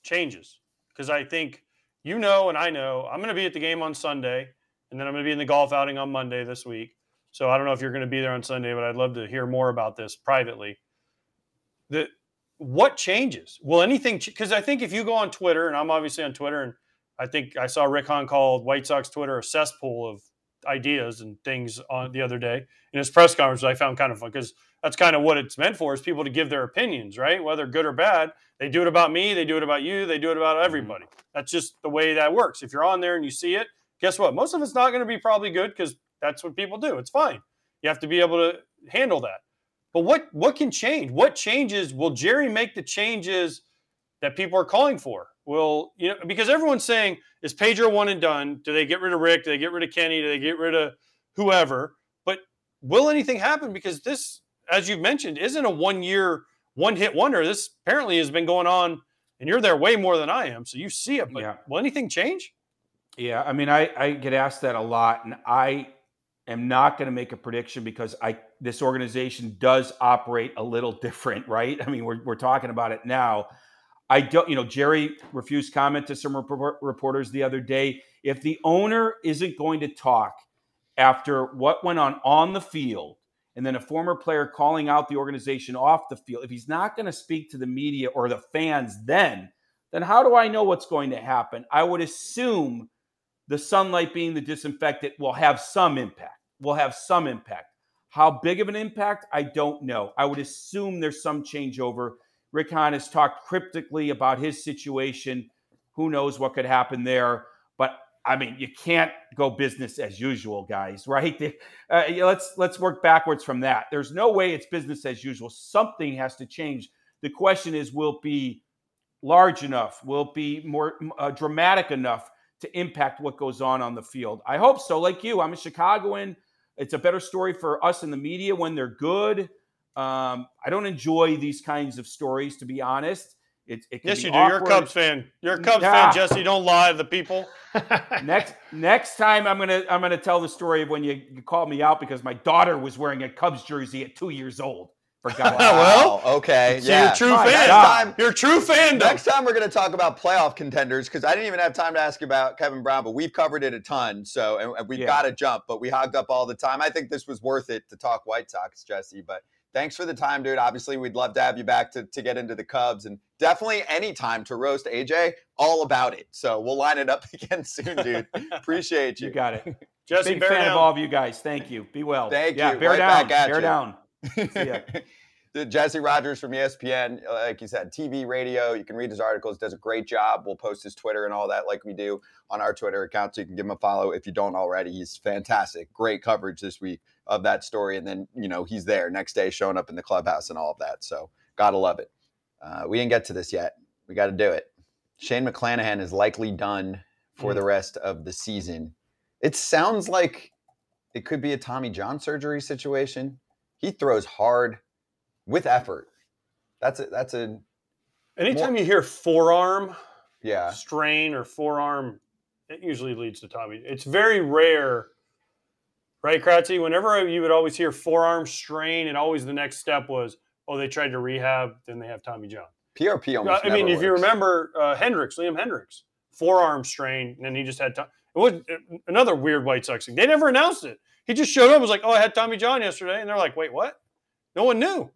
changes? Because I think you know and I know I'm going to be at the game on Sunday, and then I'm going to be in the golf outing on Monday this week. So I don't know if you're going to be there on Sunday, but I'd love to hear more about this privately. The what changes? Will anything? Because I think if you go on Twitter, and I'm obviously on Twitter, and I think I saw Rick Hahn called White Sox Twitter a cesspool of ideas and things on the other day in his press conference. I found kind of fun because that's kind of what it's meant for: is people to give their opinions, right? Whether good or bad. They do it about me. They do it about you. They do it about mm-hmm. everybody. That's just the way that works. If you're on there and you see it, guess what? Most of it's not going to be probably good because that's what people do. It's fine. You have to be able to handle that. But what what can change? What changes will Jerry make the changes that people are calling for? Will you know because everyone's saying is Pedro one and done? Do they get rid of Rick? Do they get rid of Kenny? Do they get rid of whoever? But will anything happen? Because this, as you've mentioned, isn't a one year one hit wonder. This apparently has been going on, and you're there way more than I am, so you see it. But yeah. will anything change? Yeah, I mean, I, I get asked that a lot, and I am not going to make a prediction because I this organization does operate a little [LAUGHS] different, right? I mean, we're we're talking about it now. I don't, you know, Jerry refused comment to some reporters the other day. If the owner isn't going to talk after what went on on the field, and then a former player calling out the organization off the field, if he's not going to speak to the media or the fans, then then how do I know what's going to happen? I would assume the sunlight being the disinfectant will have some impact. Will have some impact. How big of an impact? I don't know. I would assume there's some changeover. Rick Hahn has talked cryptically about his situation. Who knows what could happen there? But I mean, you can't go business as usual, guys, right? [LAUGHS] Uh, let's let's work backwards from that. There's no way it's business as usual. Something has to change. The question is, will it be large enough? Will it be more uh, dramatic enough to impact what goes on on the field. I hope so. Like you, I'm a Chicagoan. It's a better story for us in the media when they're good. Um, I don't enjoy these kinds of stories, to be honest. It, it yes, you do. Awkward. You're a Cubs fan. You're a Cubs yeah. fan, Jesse. Don't lie to the people. [LAUGHS] next next time, I'm gonna I'm gonna tell the story of when you, you called me out because my daughter was wearing a Cubs jersey at two years old. Forgot. [LAUGHS] It. Oh well, okay. So yeah. You're a true fan. Next time, you're a true fan. Next time we're going to talk about playoff contenders because I didn't even have time to ask about Kevin Brown, but we've covered it a ton. So and we've yeah. got to jump, but we hogged up all the time. I think this was worth it to talk White Sox, Jesse. But thanks for the time, dude. Obviously, we'd love to have you back to, to get into the Cubs and definitely any time to roast AJ, all about it. So we'll line it up [LAUGHS] again soon, dude. Appreciate you. You got it. [LAUGHS] Jesse, Big fan down. of all of you guys. Thank you. Be well. Thank yeah, you. Bear right down. Bear you. down. [LAUGHS] Jesse Rogers from ESPN, uh, like you said, TV, radio. You can read his articles. Does a great job. We'll post his Twitter and all that, like we do on our Twitter account. So you can give him a follow if you don't already. He's fantastic. Great coverage this week of that story. And then you know he's there next day, showing up in the clubhouse and all of that. So gotta love it. Uh, we didn't get to this yet. We got to do it. Shane McClanahan is likely done for mm. the rest of the season. It sounds like it could be a Tommy John surgery situation. He throws hard with effort. That's a that's a Anytime you hear forearm yeah strain or forearm, it usually leads to Tommy. It's very rare, right, Kratzy? Whenever you would always hear forearm strain, and always the next step was, oh, they tried to rehab, then they have Tommy John. PRP almost I mean, never if you remember uh, Hendriks, Liam Hendriks, forearm strain, and then he just had to- it was another weird White Sox thing. They never announced it. He just showed up, and was like, "Oh, I had Tommy John yesterday," and they're like, "Wait, what?" No one knew.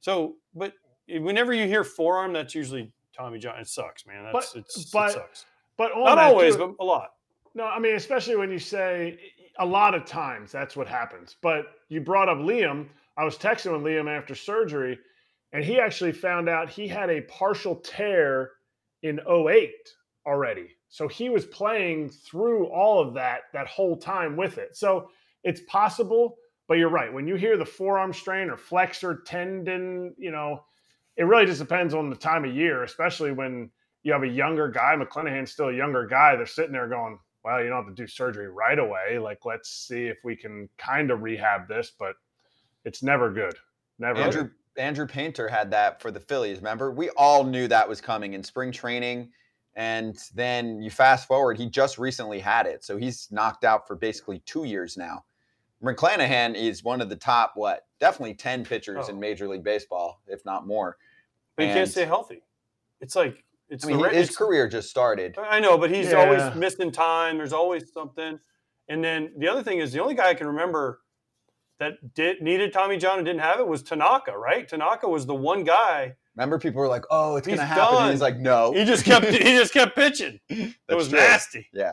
So, but whenever you hear forearm, that's usually Tommy John. It sucks, man. That's But it's, but it sucks. but Not always, too- but a lot. No, I mean, especially when you say a lot of times that's what happens. But you brought up Liam. I was texting with Liam after surgery, and he actually found out he had a partial tear in 08 already. So he was playing through all of that that whole time with it. So it's possible, but you're right. When you hear the forearm strain or flexor tendon, you know, it really just depends on the time of year, especially when you have a younger guy. McClanahan's still a younger guy. They're sitting there going, well, you don't have to do surgery right away. Like, let's see if we can kind of rehab this, but it's never good. Never Andrew good. Andrew Painter had that for the Phillies. Remember, we all knew that was coming in spring training, and then you fast forward, he just recently had it, so he's knocked out for basically two years now. McClanahan is one of the top, what, definitely ten pitchers oh. in Major League Baseball, if not more. But you can't stay healthy. It's like it's. I mean, the his it's- career just started. I know, but he's Yeah. always missing time. There's always something. And then the other thing is the only guy I can remember that did needed Tommy John and didn't have it was Tanaka, right? Tanaka was the one guy. Remember, people were like, "Oh, it's He's gonna happen." And he's like, "No." He just kept [LAUGHS] he just kept pitching. It was true. nasty. Yeah.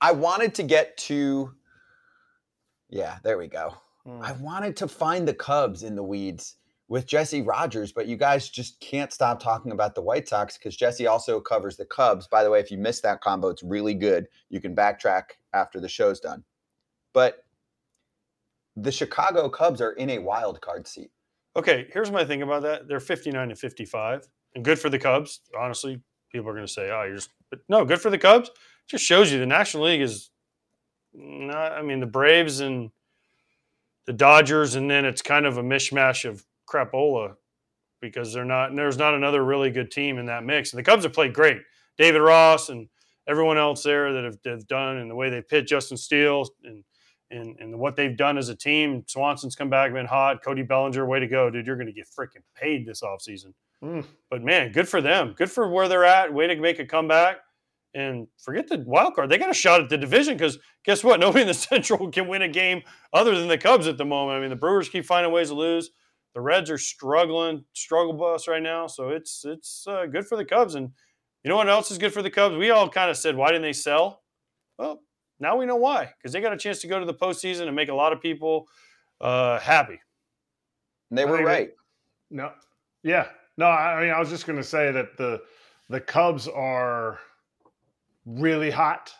I wanted to get to, yeah, there we go. Hmm. I wanted to find the Cubs in the weeds with Jesse Rogers, but you guys just can't stop talking about the White Sox because Jesse also covers the Cubs. By the way, if you missed that combo, it's really good. You can backtrack after the show's done. But the Chicago Cubs are in a wild card seat. Okay, here's my thing about that. They're 59 and 55, and good for the Cubs. Honestly, people are going to say, "Oh, you're just," but no, good for the Cubs. Just shows you the National League is not. I mean, the Braves and the Dodgers, and then it's kind of a mishmash of crapola because they're not. There's not another really good team in that mix, and the Cubs have played great. David Ross and everyone else there that have, have done, and the way they pitch Justin Steele and and and what they've done as a team. Swanson's come back, been hot. Cody Bellinger, way to go, dude! You're going to get freaking paid this offseason. Mm. But man, good for them. Good for where they're at. Way to make a comeback. And forget the wild card. They got a shot at the division because guess what? [LAUGHS] Nobody in the Central can win a game other than the Cubs at the moment. I mean, the Brewers keep finding ways to lose. The Reds are struggling, struggle bus right now. So it's it's uh, good for the Cubs. And you know what else is good for the Cubs? We all kind of said, why didn't they sell? Well, now we know why because they got a chance to go to the postseason and make a lot of people uh, happy. And they were right. No, yeah, no. I I mean, I was just going to say that the the Cubs are really hot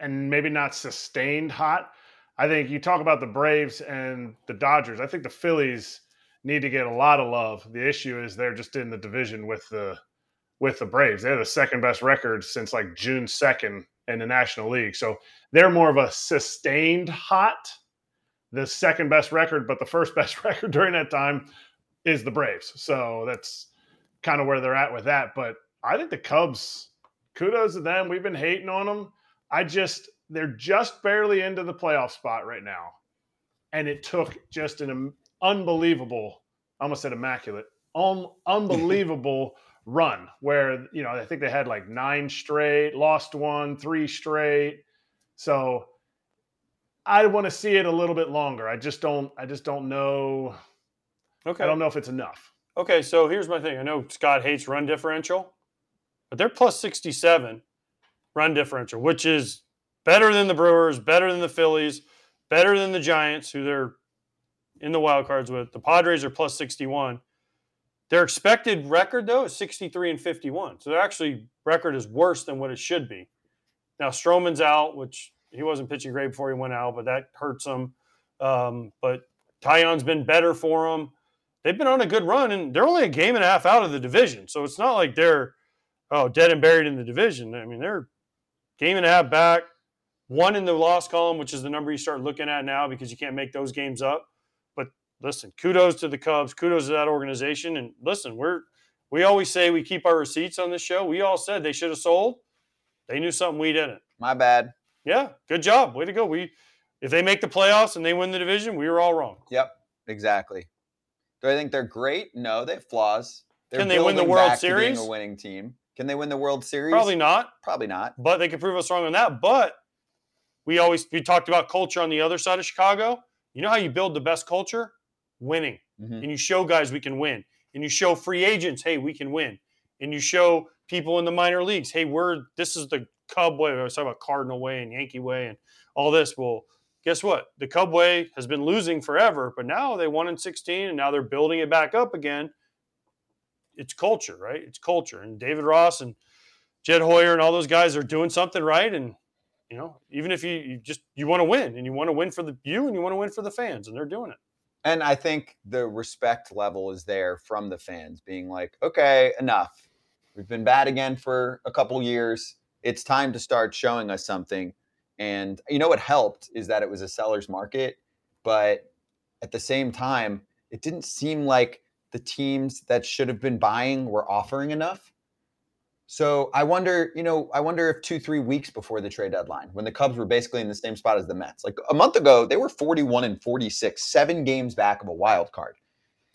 and maybe not sustained hot. I think you talk about the Braves and the Dodgers. I think the Phillies need to get a lot of love. The issue is they're just in the division with the with the Braves. They're the second best record since like June second in the National League. So they're more of a sustained hot. The second best record, but the first [LAUGHS] best record during that time is the Braves. So that's kind of where they're at with that. But I think the Cubs, kudos to them. We've been hating on them. I just, they're just barely into the playoff spot right now. And it took just an unbelievable, I almost said immaculate, um, unbelievable [LAUGHS] run where, you know, I think they had like nine straight, lost one, three straight. So I want to see it a little bit longer. I just don't, I just don't know. Okay. I don't know if it's enough. Okay, so here's my thing. I know Scott hates run differential, but they're plus 67 run differential, which is better than the Brewers, better than the Phillies, better than the Giants, who they're in the wild cards with. The Padres are plus 61. Their expected record, though, is 63 and 51. So their actually record is worse than what it should be. Now, Stroman's out, which he wasn't pitching great before he went out, but that hurts him. Um, but Taillon's been better for them. They've been on a good run, and they're only a game and a half out of the division. So it's not like they're, oh, dead and buried in the division. I mean, they're game and a half back, one in the loss column, which is the number you start looking at now because you can't make those games up. But listen, kudos to the Cubs, kudos to that organization. And listen, we're we always say we keep our receipts on this show. We all said they should have sold. They knew something we didn't. My bad. Yeah, good job. Way to go. We if they make the playoffs and they win the division, we were all wrong. Yep, exactly. Do I think they're great? No, they have flaws. They're Can they win the World back to being Series? A winning team. Can they win the World Series? Probably not. Probably not. But they could prove us wrong on that. But we always we talked about culture on the other side of Chicago. You know how you build the best culture? Winning. Mhm. And you show guys we can win. And you show free agents, hey, we can win. And you show people in the minor leagues, hey, we're this is the Cub way. I was talking about Cardinal way and Yankee way and all this. Well, guess what? The Cub way has been losing forever, but now they won in 16 and now they're building it back up again. It's culture, right? It's culture. And David Ross and Jed Hoyer and all those guys are doing something right. And you know, even if you, you just you want to win and you want to win for the you and you want to win for the fans, and they're doing it. And I think the respect level is there from the fans being like, okay, enough. We've been bad again for a couple years. It's time to start showing us something. And you know what helped is that it was a seller's market, but at the same time, it didn't seem like the teams that should have been buying were offering enough. So I wonder, you know, I wonder if two, three weeks before the trade deadline, when the Cubs were basically in the same spot as the Mets, like a month ago, they were 41 and 46, seven games back of a wild card.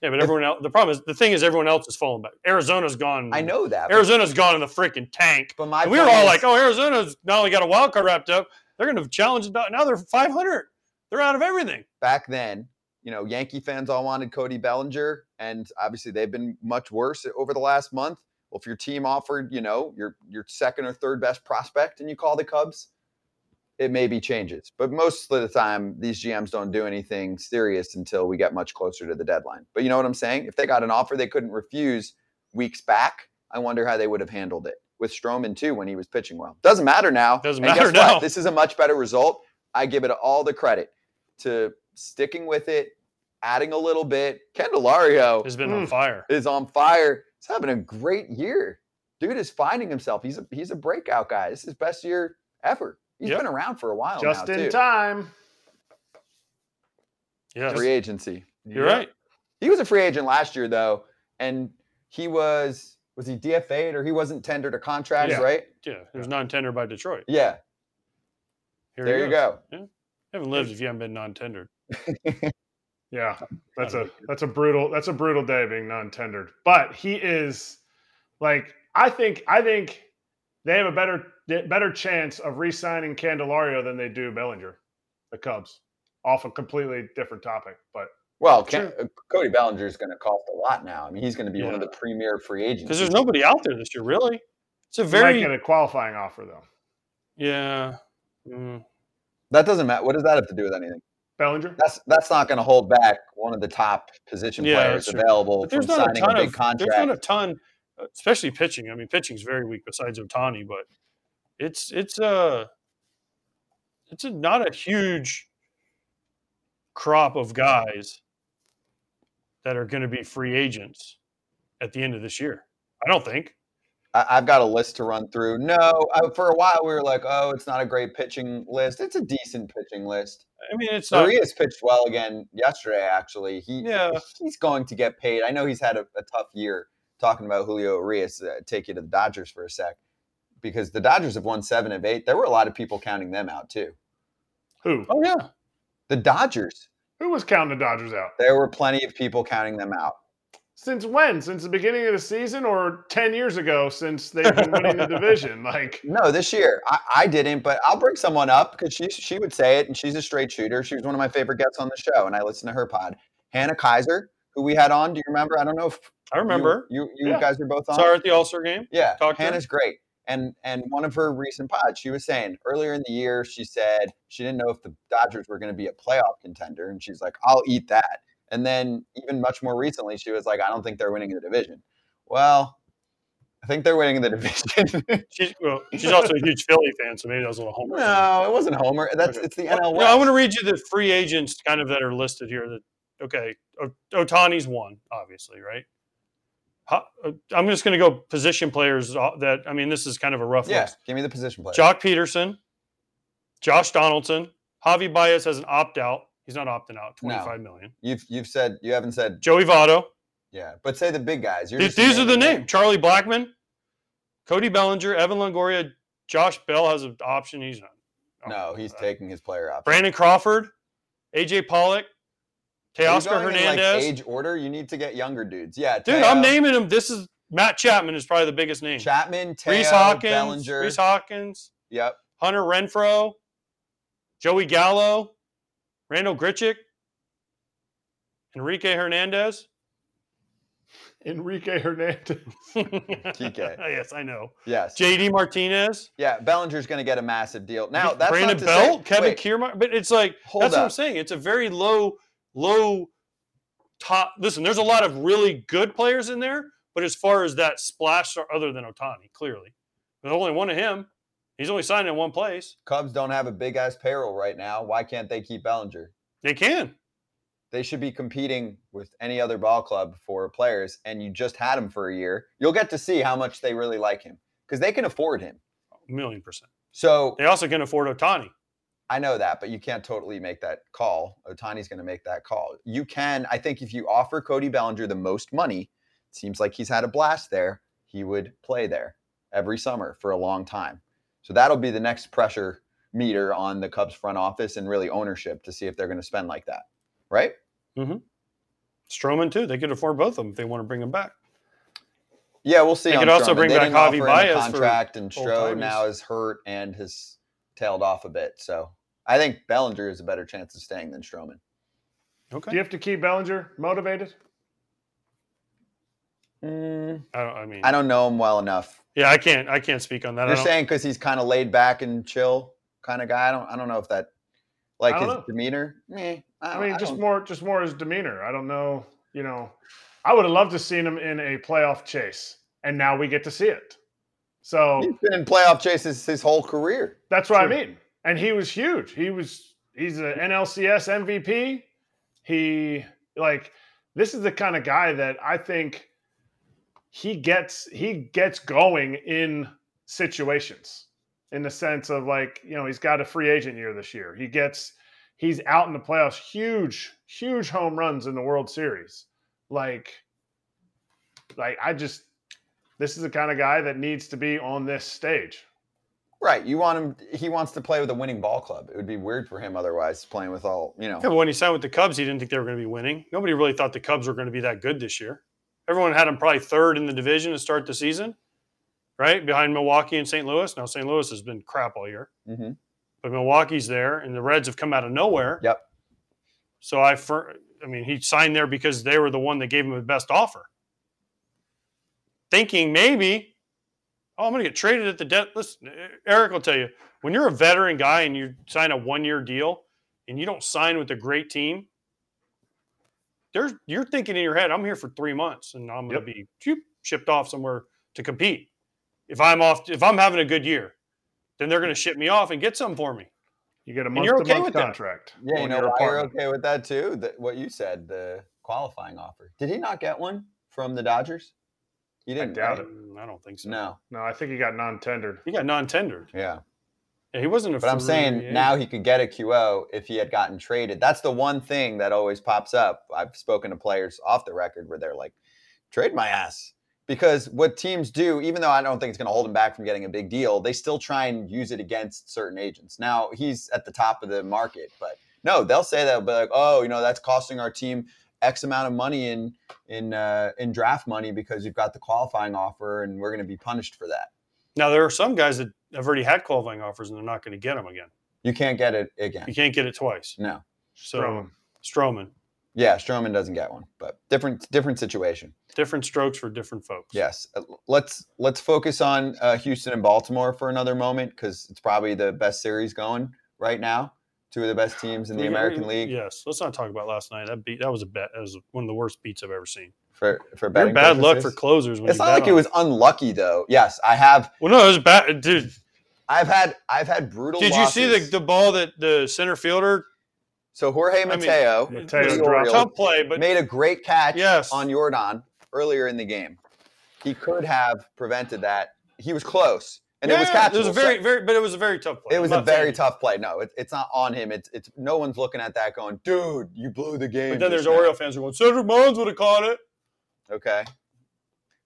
Yeah, but everyone else. The problem is the thing is everyone else is falling back. Arizona's gone. I know that. but- Arizona's gone in the freaking tank. But my we were all is- like, "Oh, Arizona's not only got a wild card wrapped up, they're going to challenge it. Now they're 500. They're out of everything." back then, you know, Yankee fans all wanted Cody Bellinger, and obviously they've been much worse over the last month. Well, if your team offered, you know, your your second or third best prospect, and you call the Cubs, it maybe changes. But most of the time, these GMs don't do anything serious until we get much closer to the deadline. But you know what I'm saying? If they got an offer they couldn't refuse weeks back, I wonder how they would have handled it with Stroman too when he was pitching well. Doesn't matter now. Doesn't And matter guess what? now. This is a much better result. I give it all the credit to sticking with it, adding a little bit. Candelario Has been mm, on fire. is on fire. He's having a great year. Dude is finding himself. He's a he's a breakout guy. This is his best year ever. He's Yep. been around for a while Just now in too. time. Yeah, Free agency. You're right. He was a free agent last year though, and he was was he DFA'd or he wasn't tendered a contract, Yeah. right? Yeah, he was non-tender by Detroit. Yeah. Here there you goes. go. Yeah. Haven't lived if you haven't been non-tendered. [LAUGHS] Yeah, that's a that's a brutal that's a brutal day being non-tendered. But he is like I think I think they have a better better chance of re-signing Candelario than they do Bellinger, the Cubs. Off a completely different topic, but Well, Ken, uh, Cody Bellinger is going to cost a lot now. I mean, he's going to be one of the premier free agents Because there's nobody out there this year, really. It's a he very might get a qualifying offer though. yeah. Mm. That doesn't matter. What does that have to do with anything? Bellinger. That's that's not going to hold back one of the top position Yeah, players available But there's from not a signing a, ton big of contract. there's not a ton, uh, especially pitching. I mean, pitching's very weak besides Ohtani, but it's it's a it's a, not a huge crop of guys that are going to be free agents at the end of this year. I don't think. I, I've got a list to run through. No, I, for a while we were like, oh, it's not a great pitching list. It's a decent pitching list. I mean, it's not. Urias pitched well again yesterday. Actually, he Yeah. he's going to get paid. I know he's had a, a tough year. Talking about Julio Urias, uh, take you to the Dodgers for a sec, because the Dodgers have won seven of eight. There were a lot of people counting them out too. Who? Oh yeah, The Dodgers. Who was counting the Dodgers out? There were plenty of people counting them out. Since when? Since the beginning of the season, or ten years ago? Since they've been winning the division? [LAUGHS] Like No, this year I, I didn't, but I'll bring someone up because she she would say it, and she's a straight shooter. She was one of my favorite guests on the show, and I listened to her pod. Hannah Keyser, who we had on. Do you remember? I don't know if I remember. you you, you Yeah. guys were both on. Saw her at the All Star game. Yeah, Talked to her. Hannah's great. And and one of her recent pods, she was saying earlier in the year, she said she didn't know if the Dodgers were going to be a playoff contender, and she's like, "I'll eat that." And then even much more recently, she was like, "I don't think they're winning the division." Well, I think they're winning the [LAUGHS] division. she's, well, she's also a huge Philly fan, so maybe that was a little homer. no, it wasn't Homer. That's Okay. it's the NL no, West. I want to read you the free agents kind of that are listed here. That okay, O- Ohtani's one, obviously, right? Uh, I'm just going to go position players uh, that I mean, this is kind of a rough yeah, list. give me the position player. Joc Pederson, Josh Donaldson, Javi Baez has an opt out. He's not opting out. No. Twenty five million. You've you've said you haven't said Joey Votto. yeah, but say the big guys. You're These, these are the names: Charlie Blackmon, Cody Bellinger, Evan Longoria, Josh Bell has an option. He's not. Oh, no, he's taking his player option. Brandon Crawford, AJ Pollock, Teoscar in, like, age order, you need to get younger dudes. Yeah, Dude, I'm naming them. This is Matt Chapman is probably the biggest name. Chapman, Teo, Rhys Hoskins, Bellinger. Rhys Hoskins, Yep. Hunter Renfroe, Joey Gallo, Randal Grichuk, Enrique Hernandez. Enrique Hernandez. [LAUGHS] TK. yes, I know. Yes. JD Martinez. Yeah, Bellinger's going to get a massive deal. Now, that's Brandon not to Belt, say, Kevin wait, Kiermaier. But it's like Hold that's what I'm saying. It's a very low, low top. Listen, there's a lot of really good players in there, but as far as that splash, other than Ohtani, clearly, there's only one of him. He's only signed in one place. Cubs don't have a big ass payroll right now. Why can't they keep Bellinger? They can. They should be competing with any other ball club for players, and you just had him for a year. You'll get to see how much they really like him because they can afford him. A million percent. So They also can afford Ohtani. I know that, but you can't totally make that call. Ohtani's going to make that call. You can, I think, if you offer Cody Bellinger the most money, it seems like he's had a blast there. He would play there every summer for a long time. So that'll be the next pressure meter on the Cubs front office and really ownership to see if they're going to spend like that, right? Mm-hmm. Stroman too. They could afford both of them if they want to bring them back. Yeah, we'll see. They on could also Stroman. bring They back didn't Javi offer him a Baez for contract, and old Stroh now is hurt and has tailed off a bit. So I think Bellinger is a better chance of staying than Stroman. Okay. Do you have to keep Bellinger motivated? I don't. I mean, I don't know him well enough. Yeah, I can't. I can't speak on that. You're saying because he's kind of laid back and chill kind of guy. I don't. I don't know if that, like his know. demeanor. Meh, I mean, just don't- more, just more his demeanor. I don't know. You know, I would have loved to seen him in a playoff chase, and now we get to see it. So He's been in playoff chases his whole career. that's what I mean. And he was huge. He was. He's an NLCS MVP. He like this is the kind of guy that I think he gets he gets going in situations in the sense of like you know he's got a free agent year this year he gets he's out in the playoffs huge huge home runs in the world series like like i just this is the kind of guy that needs to be on this stage Right. You want him. He wants to play with a winning ball club. It would be weird for him otherwise, playing with all you know. Yeah, but when he signed with the Cubs, he didn't think they were going to be winning. Nobody really thought the Cubs were going to be that good this year. Everyone had them probably third in the division to start the season, right behind Milwaukee and St. Louis. Now St. Louis has been crap all year, hmm but Milwaukee's there, and the Reds have come out of nowhere. Yep. So I, fir- I mean, he signed there because they were the one that gave him the best offer, thinking maybe, oh, I'm going to get traded at the debt. Listen, Eric will tell you when you're a veteran guy and you sign a one year deal and you don't sign with a great team, there's you're thinking in your head, I'm here for three months and I'm going to be shoop, shipped off somewhere to compete. If I'm off, if I'm having a good year, then they're going to ship me off and get something for me. you get a And month you're to okay month with that. contract Yeah, you know your why you're okay with that too. That what you said, the qualifying offer. Did he not get one from the Dodgers? He didn't. doubt right? it. Mm, I don't think so. No. no i think he got non-tendered He got non-tendered. Yeah. Yeah, he wasn't a. But I'm saying agent. now he could get a QO if he had gotten traded. That's the one thing that always pops up. I've spoken to players off the record where they're like, trade my ass. Because what teams do, even though I don't think it's going to hold him back from getting a big deal, they still try and use it against certain agents. Now, he's at the top of the market, but no, they'll say that, they'll like, oh, you know, that's costing our team X amount of money in in uh, in draft money because you've got the qualifying offer, and we're going to be punished for that. Now there are some guys that have already had qualifying offers and they're not going to get them again. You can't get it again. You can't get it twice. No. So Stroman. Stroman. Yeah, Stroman doesn't get one, but different different situation. Different strokes for different folks. Yes. Uh, Let's let's focus on uh, Houston and Baltimore for another moment because it's probably the best series going right now. Two of the best teams in the We- we- American League Yes. Let's not talk about last night. That beat that was a bet. That was one of the worst beats I've ever seen. For for You're betting. bad luck for closers. When It's you not bet like it was unlucky though. Yes, I have. Well, no, it was bad, dude. I've had I've had brutal. Did you see the, the ball that the center fielder? So Jorge I mean, Mateo, Mateo for the dropped- Orioles, tough play, but made a great catch Yes. on Yordan earlier in the game. He could have prevented that. He was close, and it was Yeah, catchable. It was a So- very, very, but it was a very tough play. It was I'm a very saying- tough play. No, it, it's not on him. It's it's no one's looking at that going, dude, you blew the game. But then there's just now." Oriole fans who are going, Cedric Mullins would have caught it. Okay.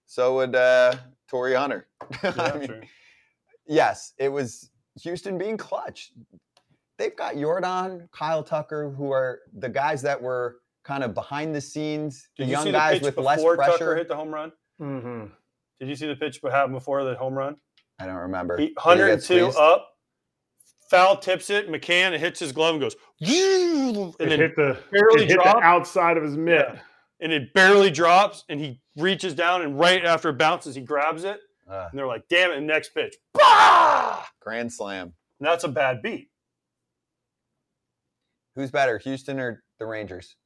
So would uh, Torii Hunter. [LAUGHS] Yeah, I mean, true. yes, it was Houston being clutch. They've got Yordan, Kyle Tucker, who are the guys that were kind of behind the scenes, Did the you young see guys the pitch with less before Tucker pressure. hit the home run? Mm-hmm. Did you see the pitch what happened before the home run? I don't remember. He, Did he 102 up, foul tips it. McCann it hits his glove and goes, and It then hit the barely it hit the outside of his mitt. Yeah. And it barely drops, and he reaches down, and right after it bounces, he grabs it, Uh, and they're like, "Damn it!" Next pitch, bah! grand slam. And that's a bad beat. Who's better, Houston or the Rangers?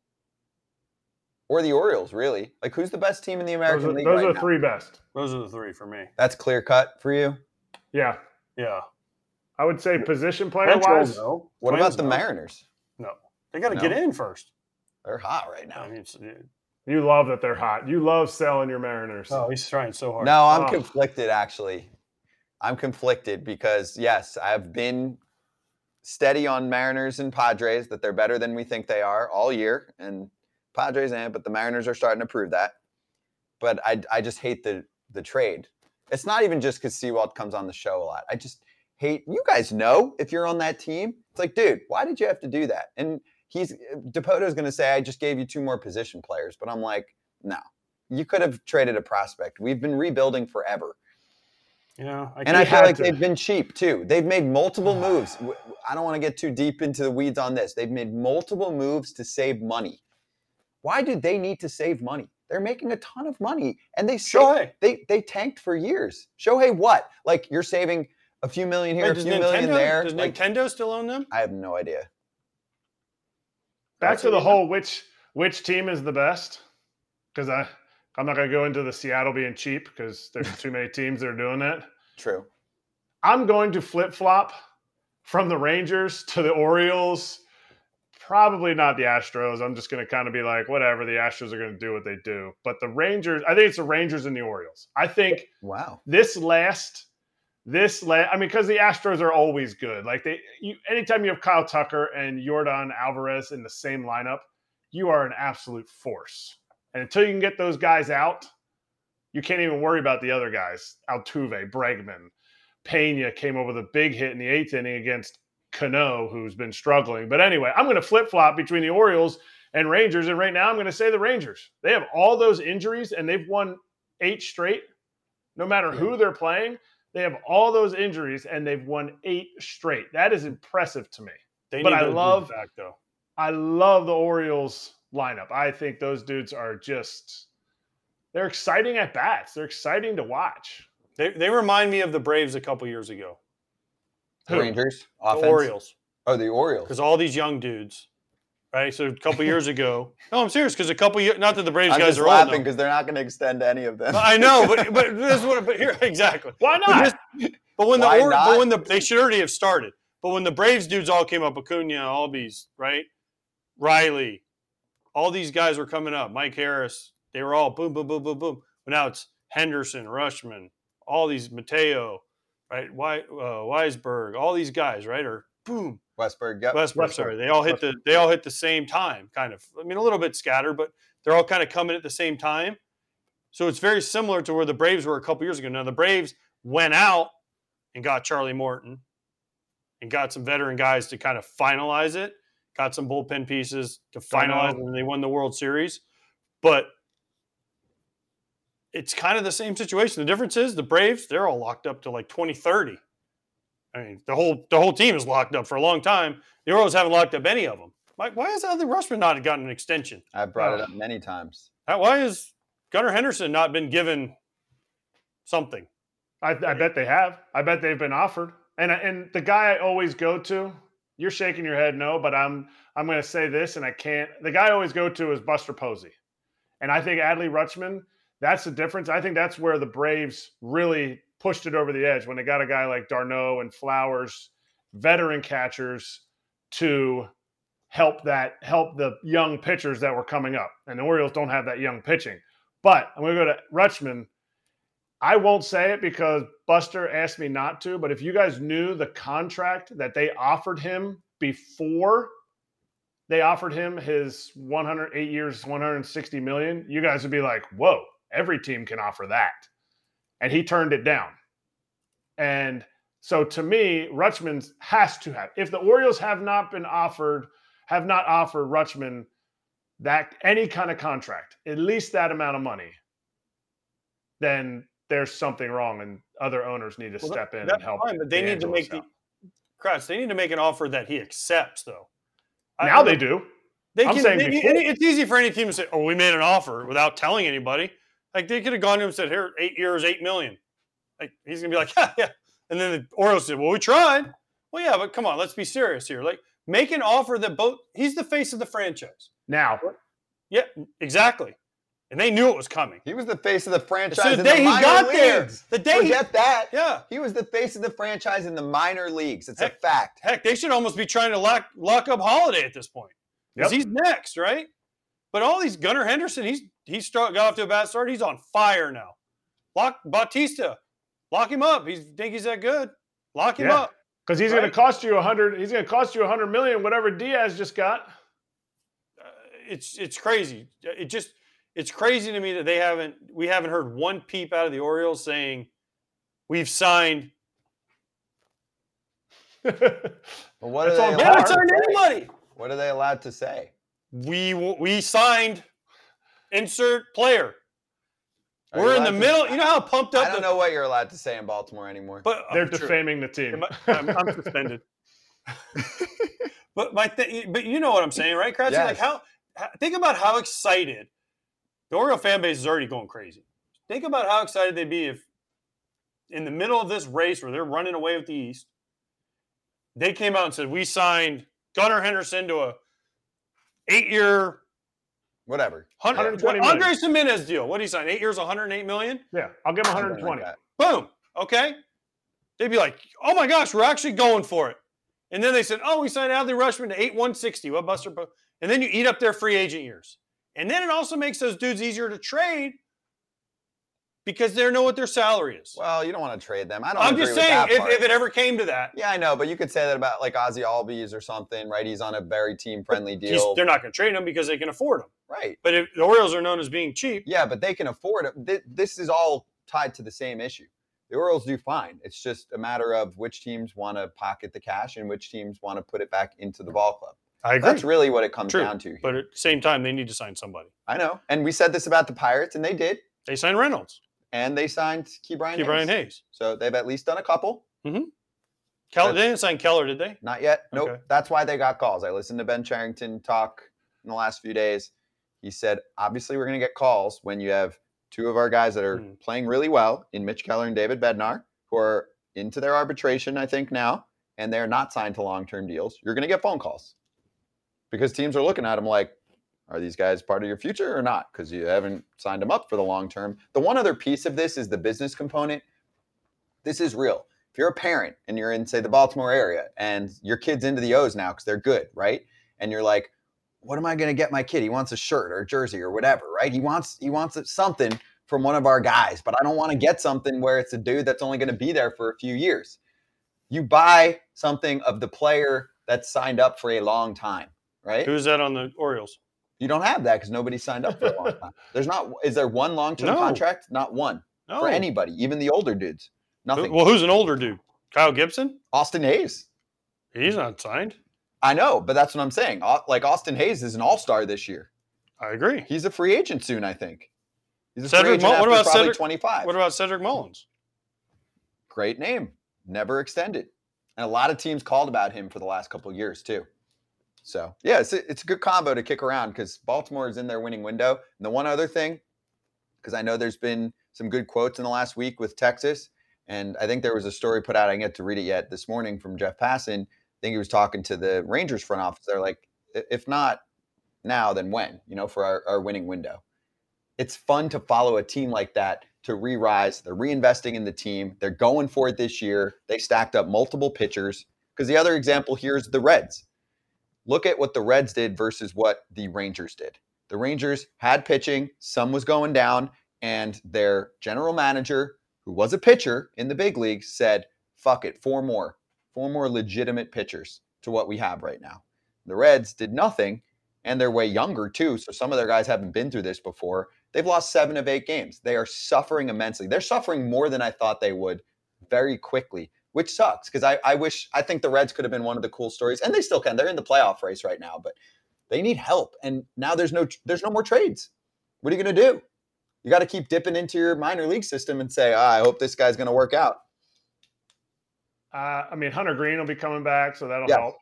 Or the Orioles, really? Like, who's the best team in the Those American are, League those right are now? three best. Those are the three for me. That's clear cut for you. Yeah, Yeah. I would say position player Metro, wise. no. What Twins, about the no. Mariners? No, they got to No. get in first. They're hot right now. I mean, it's, it- You love that they're hot. You love selling your Mariners. oh, he's trying so hard. No, I'm Oh. conflicted actually. I'm conflicted because yes, I've been steady on Mariners and Padres that they're better than we think they are all year, and Padres and but the Mariners are starting to prove that. But I I just hate the the trade. It's not even just because Sewald comes on the show a lot. I just hate you guys know if you're on that team. It's like, dude, why did you have to do that? And he's Dipoto's gonna say, I just gave you two more position players, but I'm like, no. You could have traded a prospect. We've been rebuilding forever. Yeah, I And I feel like to. they've been cheap too. They've made multiple [SIGHS] moves. I don't want to get too deep into the weeds on this. They've made multiple moves to save money. Why did they need to save money? They're making a ton of money, and they sa- Shohei. they they tanked for years. Shohei, what? Like you're saving a few million here, Wait, a few million there. does Like, Nintendo still own them? I have no idea. Back That's to the whole which which team is the best? Because I I'm not gonna go into the Seattle being cheap because there's too many [LAUGHS] teams that are doing that. True. I'm going to flip flop from the Rangers to the Orioles. Probably not the Astros. I'm just going to kind of be like, whatever. The Astros are going to do what they do. But the Rangers, I think it's the Rangers and the Orioles. I think Wow. this last, this last, I mean, because the Astros are always good. Like they, you, anytime you have Kyle Tucker and Yordan Alvarez in the same lineup, you are an absolute force. And until you can get those guys out, you can't even worry about the other guys. Altuve, Bregman, Pena came over with a big hit in the eighth inning against Cano, who's been struggling. But anyway, I'm going to flip flop between the Orioles and Rangers. And right now, I'm going to say the Rangers. They have all those injuries and they've won eight straight. No matter who they're playing, they have all those injuries and they've won eight straight. That is impressive to me. They But need I love- back though. I love the Orioles lineup. I think those dudes are just they're exciting at bats. They're exciting to watch. They they remind me of the Braves a couple years ago. The Who? Rangers. The Offense. Orioles. Oh, the Orioles. Because all these young dudes, right? So a couple [LAUGHS] years ago, no, I'm serious. Because a couple years, not that the Braves I'm guys just are laughing old. because they're not going to extend any of them. I know, but but [LAUGHS] this is what. But here, exactly. Why But, not? this- but when Why the or, not? but when the they should already have started. But when the Braves dudes all came up, Acuna, Albies, right? Riley, all these guys were coming up. Mike Harris, they were all boom, boom, boom, boom, boom. But now it's Henderson, Rutschman, all these Mateo, right? Wy, uh, Weisberg, all these guys, right? Are boom, Westburg. Yep. Westbrook, Westbrook. sorry. They all hit the they all hit the same time, kind of. I mean, a little bit scattered, but they're all kind of coming at the same time. So it's very similar to where the Braves were a couple years ago. Now the Braves went out and got Charlie Morton and got some veteran guys to kind of finalize it, got some bullpen pieces to finalize and they won the World Series. But it's kind of the same situation. The difference is the Braves, they're all locked up to like 2030. I mean, the whole the whole team is locked up for a long time. The Orioles haven't locked up any of them. Mike, why has Adley Rutschman not gotten an extension? I've brought it Oh. up many times. Uh, Why has Gunnar Henderson not been given something? I, I bet they have. I bet they've been offered. And and the guy I always go to, you're shaking your head no, but I'm I'm going to say this, and I can't. The guy I always go to is Buster Posey, and I think Adley Rutschman. That's the difference. I think that's where the Braves really pushed it over the edge when they got a guy like d'Arnaud and Flowers, veteran catchers, to help that help the young pitchers that were coming up. And the Orioles don't have that young pitching. But I'm going to go to Rutschman. I won't say it because Buster asked me not to, but if you guys knew the contract that they offered him before they offered him his 108 years, 160 million, you guys would be like, whoa, every team can offer that. And he turned it down. And so to me, Rutschman has to have. If the Orioles have not been offered, have not offered Rutschman that any kind of contract, at least that amount of money, then there's something wrong and other owners need to Well, step in and help. fine, but they need to make the out. Kratz, they need to make an offer that he accepts, though. I- Now they do. They I'm can, saying they- it's easy for any team to say, "Oh, we made an offer" without telling anybody. Like they could have gone to him and said, "Here, eight years, eight million. Like he's gonna be like, [LAUGHS] "Yeah, yeah," and then the Orioles said, "Well, we tried." Well, yeah, but come on, let's be serious here. Like make an offer that both. He's the face of the franchise. Now, Yeah, exactly. And they knew it was coming. He was the face of the franchise So the in day the he minor got leagues. there, the day he- Forget that. Yeah. He was the face of the franchise in the minor leagues. It's a fact. Heck, they should almost be trying to lock lock up Holliday at this point because Yep. he's next, right? But all these Gunnar Henderson, he's he's start, got off to a bad start. He's on fire now. Lock Bautista, lock him up. He's think he's that good. Lock him Yeah. up. Because he's going to cost you a hundred. He's going to cost you a hundred million, whatever Diaz just got. Uh, it's it's crazy. It just it's crazy to me that they haven't we haven't heard one peep out of the Orioles saying we've signed. [LAUGHS] But what are on they We allowed haven't to signed say? anybody. What are they allowed to say? We we signed insert player. Are We're in the allowed to- middle. You know how pumped up I don't the- know what you're allowed to say in Baltimore anymore. But They're oh, true. defaming the team. [LAUGHS] I'm, I'm suspended. [LAUGHS] but my th- but you know what I'm saying, right, Kratzy? Like Yes. how, how think about how excited the Oriole fan base is already going crazy. Think about how excited they'd be if in the middle of this race where they're running away with the East, they came out and said, We signed Gunnar Henderson to a eight year Whatever. 120 million. Andres Gimenez deal. What did he sign? Eight years, 108 million? Yeah, I'll give him 120. like. Boom. Okay. They'd be like, oh my gosh, we're actually going for it. And then they said, oh, we signed Adley Rutschman to 8 160. What Buster? And then you eat up their free agent years. And then it also makes those dudes easier to trade because they know what their salary is. Well, you don't want to trade them. I don't. I'm just saying, that if, if it ever came to that, Yeah, I know, but you could say that about like Ozzie Albies or something, right? He's on a very team-friendly deal, they're not going to trade him because they can afford him. right? But if the Orioles are known as being cheap, Yeah, but they can afford it. Th- This is all tied to the same issue. The Orioles do fine. It's just a matter of which teams want to pocket the cash and which teams want to put it back into the ball club. I agree. That's really what it comes True. down to. Here. But at the same time, they need to sign somebody. I know, and we said this about the Pirates, and they did, They signed Reynolds, and they signed Ke'Bryan. Key Brian Hayes. Hayes. So they've at least done a couple. Keller, they didn't sign Keller, did they? Not yet. Nope. Okay. That's why they got calls. I listened to Ben Cherington talk in the last few days. He said, obviously, we're going to get calls when you have two of our guys that are Hmm. playing really well in Mitch Keller and David Bednar, who are into their arbitration, I think, now, and they're not signed to long term deals. You're going to get phone calls because teams are looking at them like, are these guys part of your future or not? Because you haven't signed them up for the long term. The one other piece of this is the business component. This is real. If you're a parent and you're in, say, the Baltimore area and your kid's into the O's now because they're good, right? And you're like, what am I going to get my kid? He wants a shirt or a jersey or whatever, right? He wants he wants something from one of our guys, but I don't want to get something where it's a dude that's only going to be there for a few years. You buy something of the player that's signed up for a long time, right? Who's that on the Orioles? You don't have that because nobody signed up for a long [LAUGHS] time. There's not. Is there one long term No. contract? Not one No. for anybody, even the older dudes. Nothing. Well, who's an older dude? Kyle Gibson? Austin Hays. He's not signed. I know, but that's what I'm saying. Like Austin Hays is an all star this year. I agree. He's a free agent soon, I think. He's a free agent Mull- what about probably Cedric- 25. What about Cedric Mullins? Great name. Never extended. And a lot of teams called about him for the last couple of years, too. So yeah, it's a, it's a good combo to kick around because Baltimore is in their winning window. And the one other thing, because I know there's been some good quotes in the last week with Texas, and I think there was a story put out. I didn't get to read it yet this morning from Jeff Passan. I think he was talking to the Rangers front office. They're like, if not now, then when? You know, for our, our winning window. It's fun to follow a team like that to re-rise. They're reinvesting in the team. They're going for it this year. They stacked up multiple pitchers. Because the other example here is the Reds. Look at what the Reds did versus what the Rangers did. The Rangers had pitching, some was going down, and their general manager, who was a pitcher in the big leagues, said, fuck it, four more, four more legitimate pitchers to what we have right now. The Reds did nothing, and they're way younger too. So some of their guys haven't been through this before. They've lost seven of eight games. They are suffering immensely. They're suffering more than I thought they would very quickly, which sucks because I, I wish, I think the Reds could have been one of the cool stories, and they still can. They're in the playoff race right now, but they need help. And now there's no, there's no more trades. What are you going to do? You got to keep dipping into your minor league system and say, ah, I hope this guy's going to work out. Uh, I mean, Hunter Greene will be coming back, so that'll Yes. help.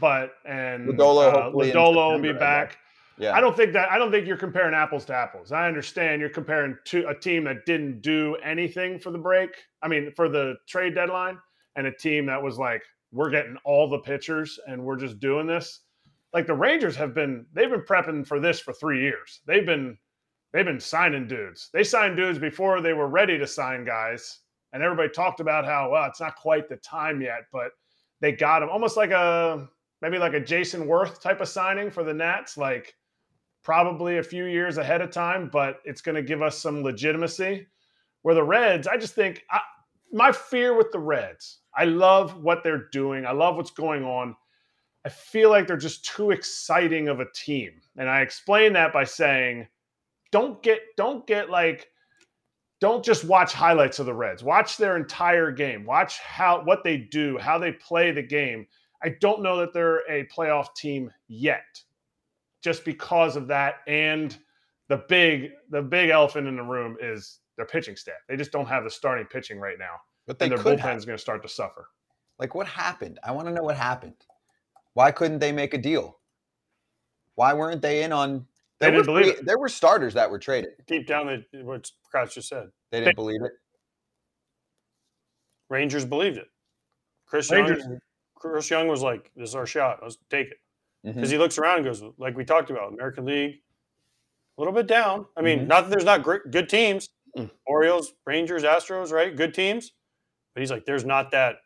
But and Lodolo, uh, Lodolo will be back. Yeah. I don't think that I don't think you're comparing apples to apples. I understand you're comparing to a team that didn't do anything for the break. I mean, for the trade deadline, and a team that was like, we're getting all the pitchers and we're just doing this. Like the Rangers have been, they've been prepping for this for three years. They've been, they've been signing dudes. They signed dudes before they were ready to sign guys, and everybody talked about how well it's not quite the time yet, but they got him almost like a maybe like a Jayson Werth type of signing for the Nats, like probably a few years ahead of time, but it's going to give us some legitimacy. Where the Reds, I just think I, my fear with the Reds, I love what they're doing. I love what's going on. I feel like they're just too exciting of a team. And I explain that by saying, don't get don't get like don't just watch highlights of the Reds. Watch their entire game. Watch how what they do, how they play the game. I don't know that they're a playoff team yet, just because of that. And the big the big elephant in the room is their pitching staff. They just don't have the starting pitching right now. But they and their could bullpen is going to start to suffer. Like, what happened? I want to know what happened. Why couldn't they make a deal? Why weren't they in on? They didn't were believe free- There were starters that were traded. Deep down, they, what Kratz just said. They didn't believe it. Rangers believed it. Chris Rangers- Young, Chris Young was like, "This is our shot. Let's take it." Because Mhm. he looks around and goes, like we talked about, American League, a little bit down. I mean, Mhm. not that there's not great, good teams, Mm. Orioles, Rangers, Astros, right? Good teams, but he's like, there's not that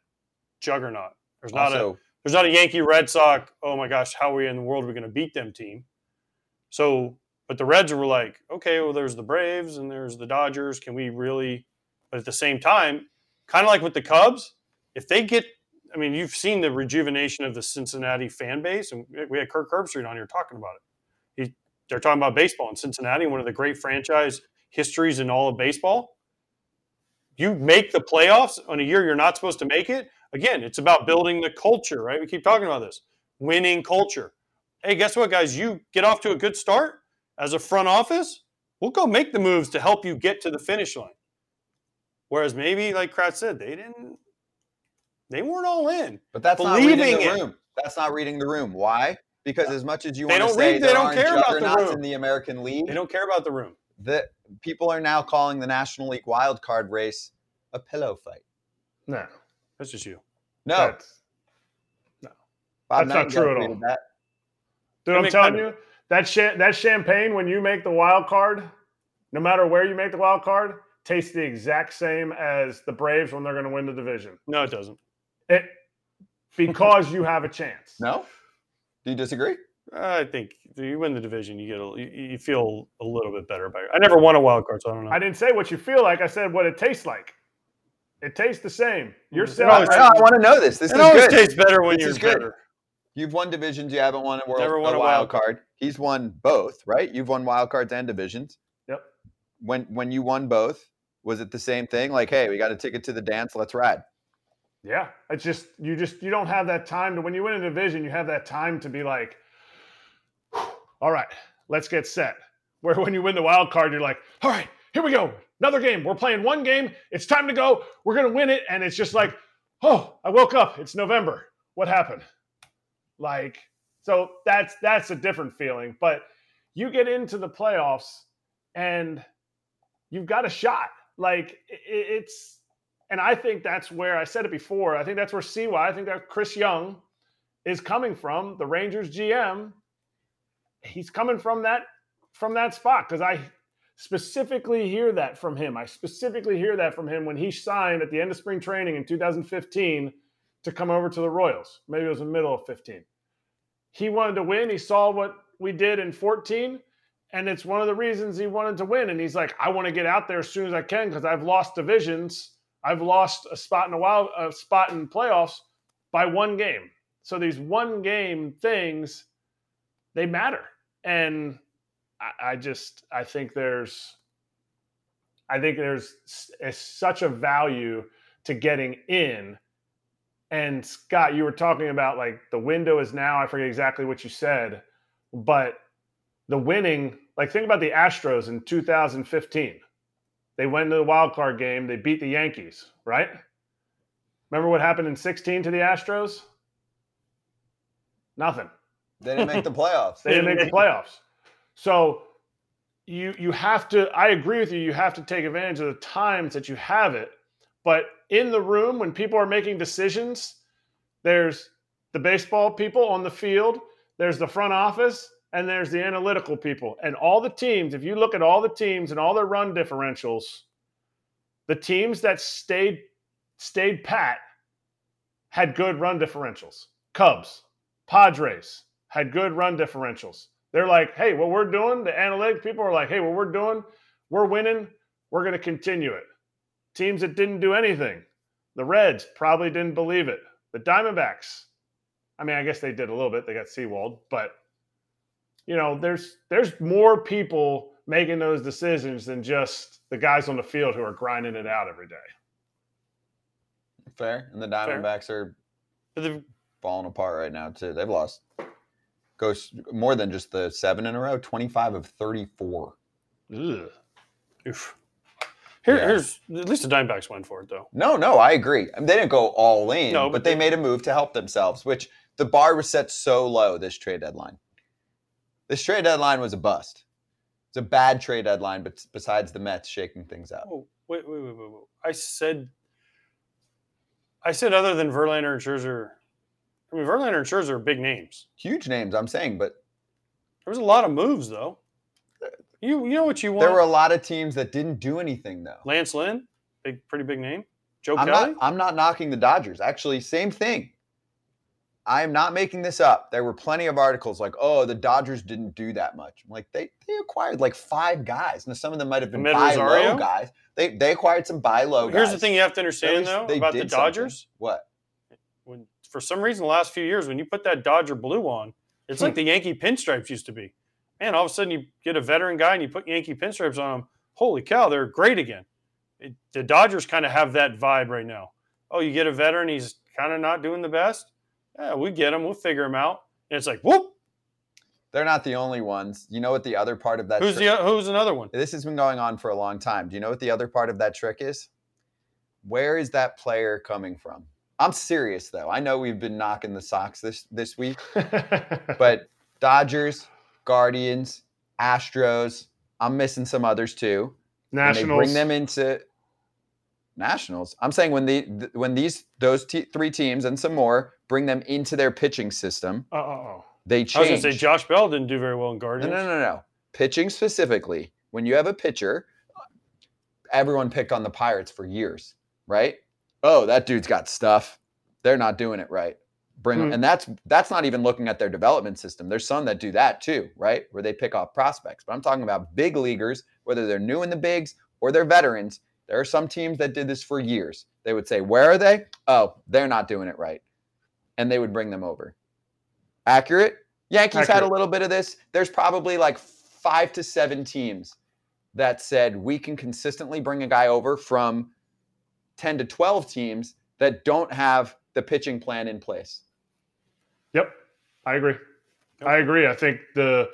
juggernaut. There's not a there's not a Yankee Red Sox. Oh my gosh, how are we in the world are we going to beat them team? So, but the Reds were like, okay, well, there's the Braves and there's the Dodgers. Can we really? But at the same time, kind of like with the Cubs, if they get, I mean, you've seen the rejuvenation of the Cincinnati fan base, and we had Kirk Herbstreit on here talking about it. He, they're talking about baseball in Cincinnati, one of the great franchise histories in all of baseball. You make the playoffs on a year you're not supposed to make it. Again, it's about building the culture, right? We keep talking about this winning culture. Hey, guess what, guys? You get off to a good start as a front office. We'll go make the moves to help you get to the finish line. Whereas maybe, like Kratz said, they didn't, they weren't all in. But that's not reading the it. room. That's not reading the room. Why? Because as much as you They want to say read- they don't care about the room. in the American League, They don't care about the room. the people are now calling the National League wild card race a pillow fight. No, That's just you. No, That's, Bob that's not true at all. tweeted that. Dude, I I'm telling you, that cha- that champagne when you make the wild card, no matter where you make the wild card, tastes the exact same as the Braves when they're going to win the division. No, it doesn't. It because you have a chance. No, do you disagree? I think you win the division, you get a, you, you feel a little bit better about it. I never won a wild card, so I don't know. I didn't say what you feel like. I said what it tastes like. It tastes the same. You're Mm. selling. always- I, know, I want to know this. This it is always good. tastes better when This you're is good. better. You've won divisions. You haven't won a world Never won a a wild wild card. He's won both, right? You've won wild cards and divisions. Yep. When when you won both, was it the same thing? Like, hey, we got a ticket to the dance. Let's ride. Yeah, it's just you just you don't have that time to when you win a division, you have that time to be like, all right, let's get set. Where when you win the wild card, you're like, all right, here we go, another game. We're playing one game. It's time to go. We're gonna win it, and it's just like, oh, I woke up. It's November. What happened? Like, So that's that's a different feeling. But you get into the playoffs and you've got a shot. Like it's, and I think that's where I said it before. I think that's where CY. I think that Chris Young is coming from. The Rangers GM. He's coming from that from that spot because I specifically hear that from him. I specifically hear that from him when he signed at the end of spring training in 2015 to come over to the Royals. Maybe it was the middle of 15. He wanted to win. He saw what we did in 14 and it's one of the reasons he wanted to win. And he's like, I want to get out there as soon as I can because I've lost divisions. I've lost a spot in a wild a spot in playoffs by one game. So these one game things, they matter. And I, I just I think there's I think there's such a value to getting in. And Scott, you were talking about like the window is now. I forget exactly what you said, but the winning, like think about the Astros in 2015. They went to the wild card game, they beat the Yankees, right? Remember what happened in 16 to the Astros? Nothing. They didn't make the playoffs. they didn't make the [LAUGHS] playoffs. So you you have to I agree with you, you have to take advantage of the times that you have it. But in the room when people are making decisions, there's the baseball people on the field, there's the front office, and there's the analytical people. And all the teams, if you look at all the teams and all their run differentials, the teams that stayed stayed pat had good run differentials. Cubs, Padres had good run differentials. They're like, hey, what we're doing, the analytic people are like, hey, what we're doing, we're winning, we're going to continue it. Teams that didn't do anything, the Reds probably didn't believe it. The Diamondbacks, I mean, I guess they did a little bit. They got Sewald, but you know, there's there's more people making those decisions than just the guys on the field who are grinding it out every day. Fair. And the Diamondbacks Fair. are falling apart right now too. They've lost goes more than just the seven in a row, 25 of 34. Ugh. Oof. Here, yeah. Here's at least the Diamondbacks went for it though. No, no, I agree. I mean, they didn't go all in, no, but, but they, they made a move to help themselves, which the bar was set so low this trade deadline. This trade deadline was a bust. It's a bad trade deadline, but besides the Mets shaking things up. Oh, wait, wait, wait, wait, wait. I said, I said other than Verlander and Scherzer. I mean, Verlander and Scherzer are big names. Huge names, I'm saying, but there was a lot of moves though. You you know what you want. There were a lot of teams that didn't do anything though. Lance Lynn, big pretty big name. Joe I'm Kelly. Not, I'm not knocking the Dodgers. Actually, same thing. I am not making this up. There were plenty of articles like, "Oh, the Dodgers didn't do that much." I'm like they they acquired like five guys, and some of them might have been buy low guys. They they acquired some buy low. Guys. Here's the thing you have to understand though about the Dodgers. Something. What? For some reason the last few years when you put that Dodger blue on, it's like hmm. the Yankee pinstripes used to be. Man, all of a sudden you get a veteran guy and you put Yankee pinstripes on them. Holy cow, they're great again. It, the Dodgers kind of have that vibe right now. Oh, you get a veteran, he's kind of not doing the best yeah, we get them. We'll figure them out. And it's like, whoop. They're not the only ones. You know what the other part of that? Who's trick- the Who's another one? This has been going on for a long time. Do you know what the other part of that trick is? Where is that player coming from? I'm serious though. I know we've been knocking the socks this this week, [LAUGHS] but Dodgers, Guardians, Astros. I'm missing some others too. Nationals. bring them into Nationals. I'm saying when the when these those t- three teams and some more bring them into their pitching system, oh, they change. I was going to say Josh Bell didn't do very well in Guardians. No, no, no, no. Pitching specifically, when you have a pitcher, everyone picked on the Pirates for years, right? Oh, that dude's got stuff. They're not doing it right. Bring mm-hmm. and that's that's not even looking at their development system. There's some that do that too, right? Where they pick off prospects. But I'm talking about big leaguers, whether they're new in the bigs or they're veterans there are some teams that did this for years. They would say, Where are they? Oh, they're not doing it right. And they would bring them over. Accurate? Yankees Accurate. had a little bit of this. There's probably like five to seven teams that said we can consistently bring a guy over from 10 to 12 teams that don't have the pitching plan in place. Yep. I agree. Yep. I agree. I think the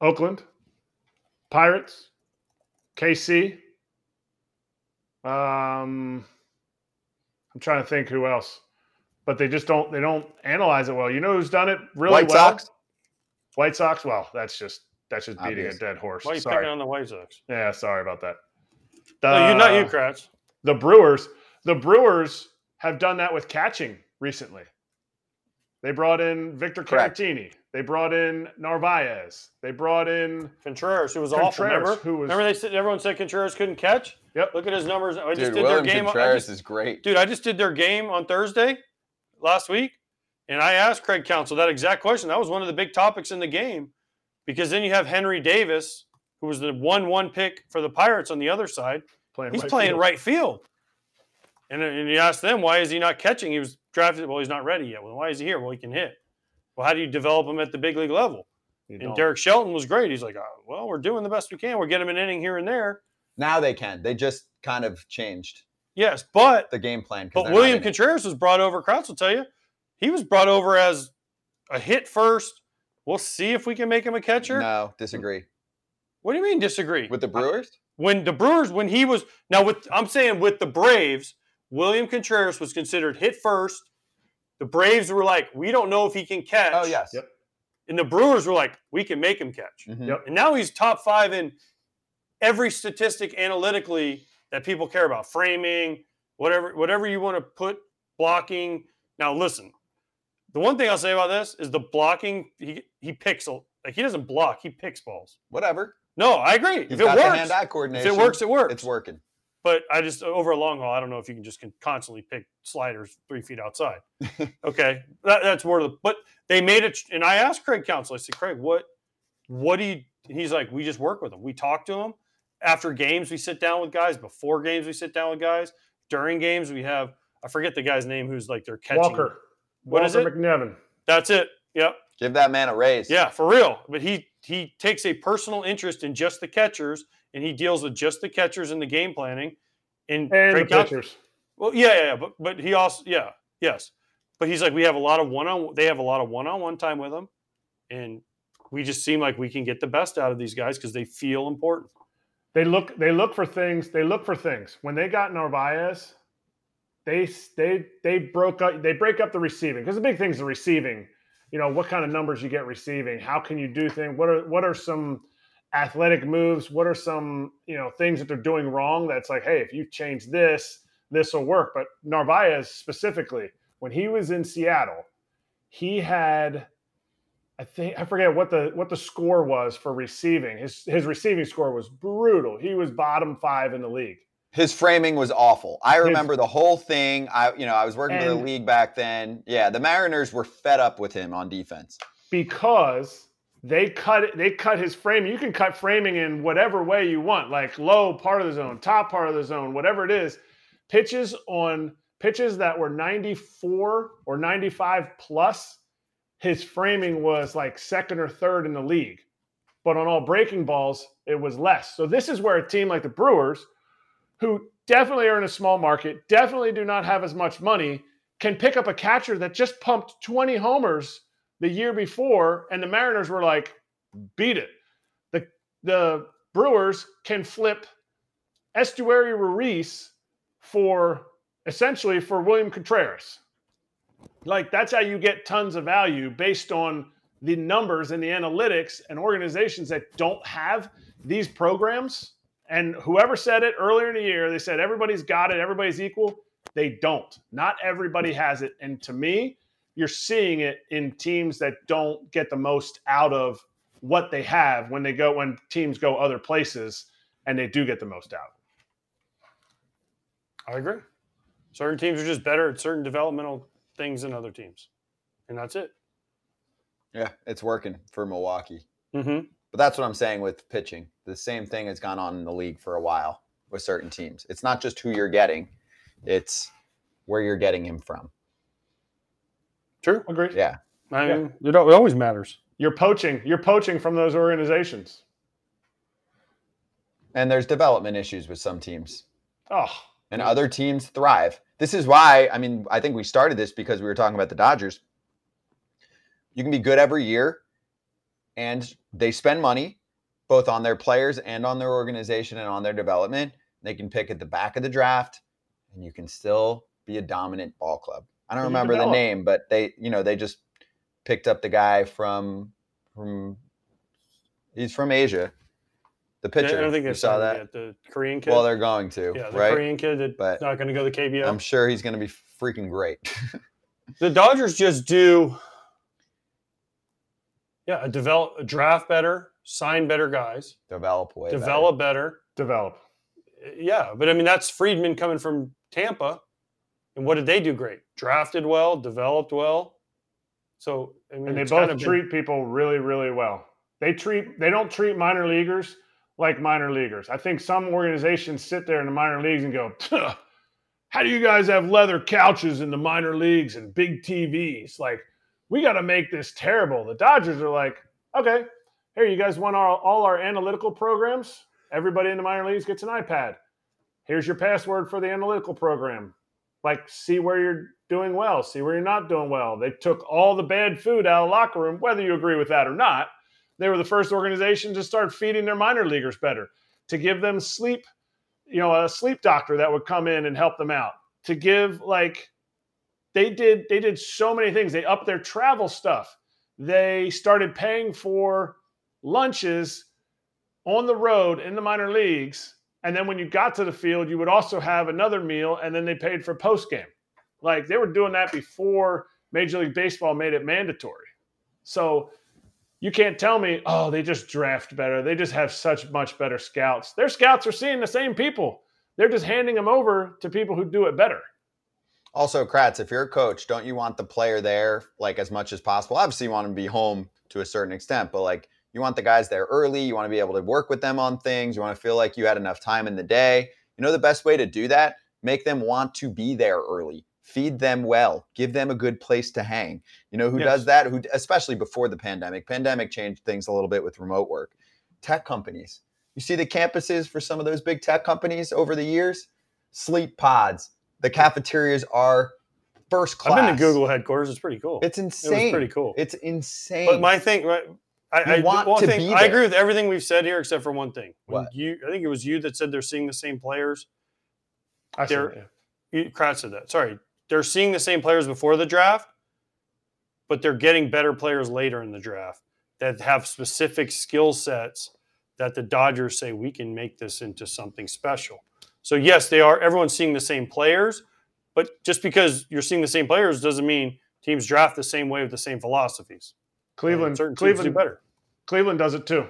Oakland Pirates, KC, um, I'm trying to think who else. but they just don't they don't analyze it well. You know who's done it really well? White well? Sox? White Sox. Well, that's just that's just beating Obvious. a dead horse. Why are you Sorry. picking on the White Sox? Yeah, sorry about that. No, you, not you, The- Kratz. The Brewers, the Brewers have done that with catching recently. They brought in Victor Correct. Caratini. They brought in Narvaez. They brought in Contreras, who was awful. Contreras, Remember? who was- remember they said everyone said Contreras couldn't catch. Yep. Look at his numbers. I just Dude, did William their game. I Contreras just- is great. Dude, I just did their game on Thursday last week, and I asked Craig Counsell that exact question. That was one of the big topics in the game, because then you have Henry Davis, who was the one-one pick for the Pirates on the other side. Playing He's right playing field. right field, and and you ask them why is he not catching? He was drafted. Well, he's not ready yet. Well, why is he here? Well, he can hit. Well, how do you develop him at the big league level? You And don't. Derek Shelton was great. He's like, oh, well, we're doing the best we can. We're getting him an inning here and there. Now they can. They just kind of changed Yes, but the game plan. But William. Contreras was brought over. Kratz will tell you, he was brought over as a hit first. We'll see if we can make him a catcher. No, disagree. What do you mean disagree? With the Brewers? When the Brewers, when he was now with, I'm saying with the Braves, William Contreras was considered hit first. The Braves were like, we don't know if he can catch. Oh, yes. Yep. And the Brewers were like, we can make him catch. Mhm. Yep. And now he's top five in every statistic analytically that people care about. Framing, whatever, whatever you want to put, blocking. Now listen, the one thing I'll say about this is the blocking, he he picks like he doesn't block, he picks balls. Whatever. No, I agree. He's if it got the works, hand-eye if it works, it works. It's working. But I just over a long haul, I don't know if you can just can constantly pick sliders three feet outside. [LAUGHS] okay, that, that's more of the. But they made it, and I asked Craig Counsell. I said, Craig, what, what do you? He's like, we just work with them. We talk to them after games. We sit down with guys. Before games, we sit down with guys. During games, we have. I forget the guy's name who's like their catching. Walker. What is Walker it? McKinven. That's it. Yep. Give that man a raise. Yeah, for real. But he he takes a personal interest in just the catchers, and he deals with just the catchers in the game planning. And, And Craig the Counsell- pitchers. well, yeah, yeah, yeah, but but he also yeah, yes. But he's like we have a lot of one on they have a lot of one on one time with him, and we just seem like we can get the best out of these guys because they feel important. They look they look for things. They look for things. When they got Narvaez, they they they broke up they break up the receiving because the big thing is the receiving. You know what kind of numbers you get receiving. How can you do things? What are what are some athletic moves? What are some you know things that they're doing wrong? That's like, hey, if you change this, this will work. But Narvaez specifically, when he was in Seattle, he had I think I forget what the what the score was for receiving. His his receiving score was brutal. He was bottom five in the league. His framing was awful. I His- remember the whole thing. I, you know, I was working for the league back then. Yeah, the Mariners were fed up with him on defense. because they cut it, they cut his frame. You can cut framing in whatever way you want, like low part of the zone, top part of the zone, whatever it is. Pitches on pitches that were 94 or 95 plus, his framing was like second or third in the league. But on all breaking balls, it was less. So this is where a team like the Brewers, who definitely are in a small market, definitely do not have as much money, can pick up a catcher that just pumped 20 homers the year before, and the Mariners were like, beat it. The the Brewers can flip Esteury Ruiz for essentially for William Contreras. Like that's how you get tons of value based on the numbers and the analytics and organizations that don't have these programs. And whoever said it earlier in the year, they said everybody's got it, everybody's equal. They don't. Not everybody has it. And to me, you're seeing it in teams that don't get the most out of what they have when they go when teams go other places and they do get the most out. I agree. Certain teams are just better at certain developmental things than other teams, and that's it. Yeah, it's working for Milwaukee. Mm-hmm. But that's what I'm saying with pitching. The same thing has gone on in the league for a while with certain teams. It's not just who you're getting, it's where you're getting him from. True. Agreed. Yeah. I Yeah. mean, it, al- it always matters. You're poaching. You're poaching from those organizations. And there's development issues with some teams. Oh, and other teams thrive. This is why, I mean, I think we started this because we were talking about the Dodgers. You can be good every year, and they spend money both on their players and on their organization and on their development. They can pick at the back of the draft, and you can still be a dominant ball club. I don't remember the name, but they, you know, they just picked up the guy from from he's from Asia. The pitcher. I don't think you they saw that. him yet. The Korean kid. Well, they're going to, yeah, the right? Korean kid that's But not going to go to KBO. I'm sure he's going to be freaking great. [LAUGHS] The Dodgers just do, yeah, a develop, a draft better, sign better guys, Develop way develop better. Develop. Uh, yeah, but I mean that's Friedman coming from Tampa, and what did they do? Great, drafted well, developed well. So I mean, and they both kind of been- treat people really, really well. They treat they don't treat minor leaguers like minor leaguers. I think some organizations sit there in the minor leagues and go, "How do you guys have leather couches in the minor leagues and big TVs? Like, we got to make this terrible." The Dodgers are like, "Okay, here you guys want our, all our analytical programs. Everybody in the minor leagues gets an iPad. Here's your password for the analytical program. Like, see where you're doing well, see where you're not doing well. They took all the bad food out of the locker room, whether you agree with that or not. They were the first organization to start feeding their minor leaguers better, to give them sleep, you know, a sleep doctor that would come in and help them out, to give like they did they did so many things. They upped their travel stuff. They started paying for lunches on the road in the minor leagues. And then when you got to the field, you would also have another meal, and then they paid for post game. Like they were doing that before Major League Baseball made it mandatory. So you can't tell me, oh, they just draft better. They just have such much better scouts. Their scouts are seeing the same people. They're just handing them over to people who do it better. Also, Kratz, if you're a coach, don't you want the player there like as much as possible? Obviously, you want to be home to a certain extent, but like you want the guys there early. You want to be able to work with them on things. You want to feel like you had enough time in the day. You know the best way to do that? Make them want to be there early. Feed them well. Give them a good place to hang. You know who Yes. does that? Who especially before the pandemic. Pandemic changed things a little bit with remote work. Tech companies. You see the campuses for some of those big tech companies over the years? Sleep pods. The cafeterias are first class. I've been to Google headquarters. It's pretty cool. It's It was insane. pretty cool. It's insane. But my thing, right, I, You I want one to thing, be I agree with everything we've said here except for one thing. When What? You, I think it was you that said they're seeing the same players. I said They're, that, you, Kratz said that. Sorry, they're seeing the same players before the draft, but they're getting better players later in the draft that have specific skill sets that the Dodgers say we can make this into something special. So yes, they are. Everyone's seeing the same players, but just because you're seeing the same players doesn't mean teams draft the same way with the same philosophies. Cleveland, Cleveland do better. Cleveland does it too.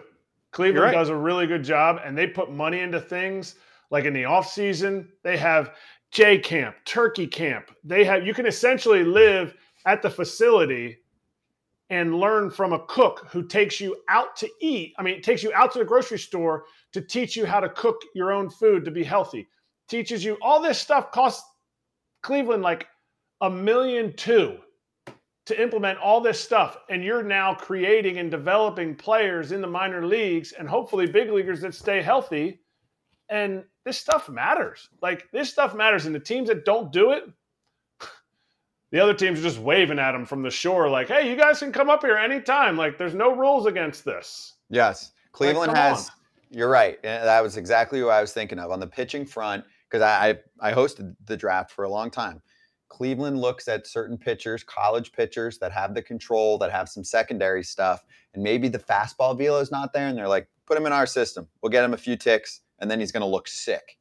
Cleveland right. does a really good job, and they put money into things like in the off season. They have J camp, Turkey camp. They have you can essentially live at the facility and learn from a cook who takes you out to eat. I mean, it takes you out to the grocery store to teach you how to cook your own food to be healthy. Teaches you all this stuff costs Cleveland like a million two to implement all this stuff and you're now creating and developing players in the minor leagues and hopefully big leaguers that stay healthy. And this stuff matters. Like this stuff matters and the teams that don't do it [LAUGHS] the other teams are just waving at them from the shore like hey you guys can come up here anytime. Like there's no rules against this. Yes, Cleveland come has. You're right. and That was exactly what I was thinking of on the pitching front because I, I I hosted the draft for a long time. Cleveland looks at certain pitchers, college pitchers that have the control, that have some secondary stuff, and maybe the fastball velo is not there, and they're like, put him in our system. We'll get him a few ticks, and then he's going to look sick.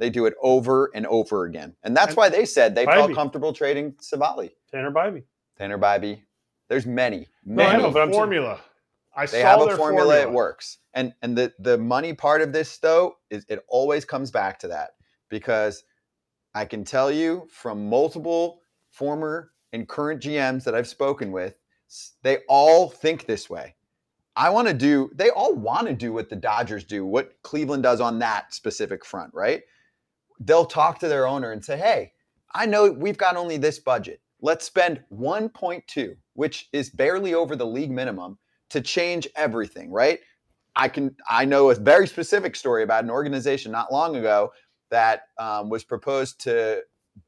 They do it over and over again, and that's why they said they felt comfortable trading Civale, Tanner Bibee. Tanner Bibee. There's many, many. have a formula i they saw have a their formula, it works. And and the the money part of this though is it always comes back to that. Because i can tell you from multiple former and current gms that i've spoken with they all think this way. I want to do they all want to do what the dodgers do what cleveland does on that specific front right? They'll talk to their owner and say hey i know we've got only this budget. Let's spend 1.2 which is barely over the league minimum to change everything, right? I can I know a very specific story about an organization not long ago that um, was proposed to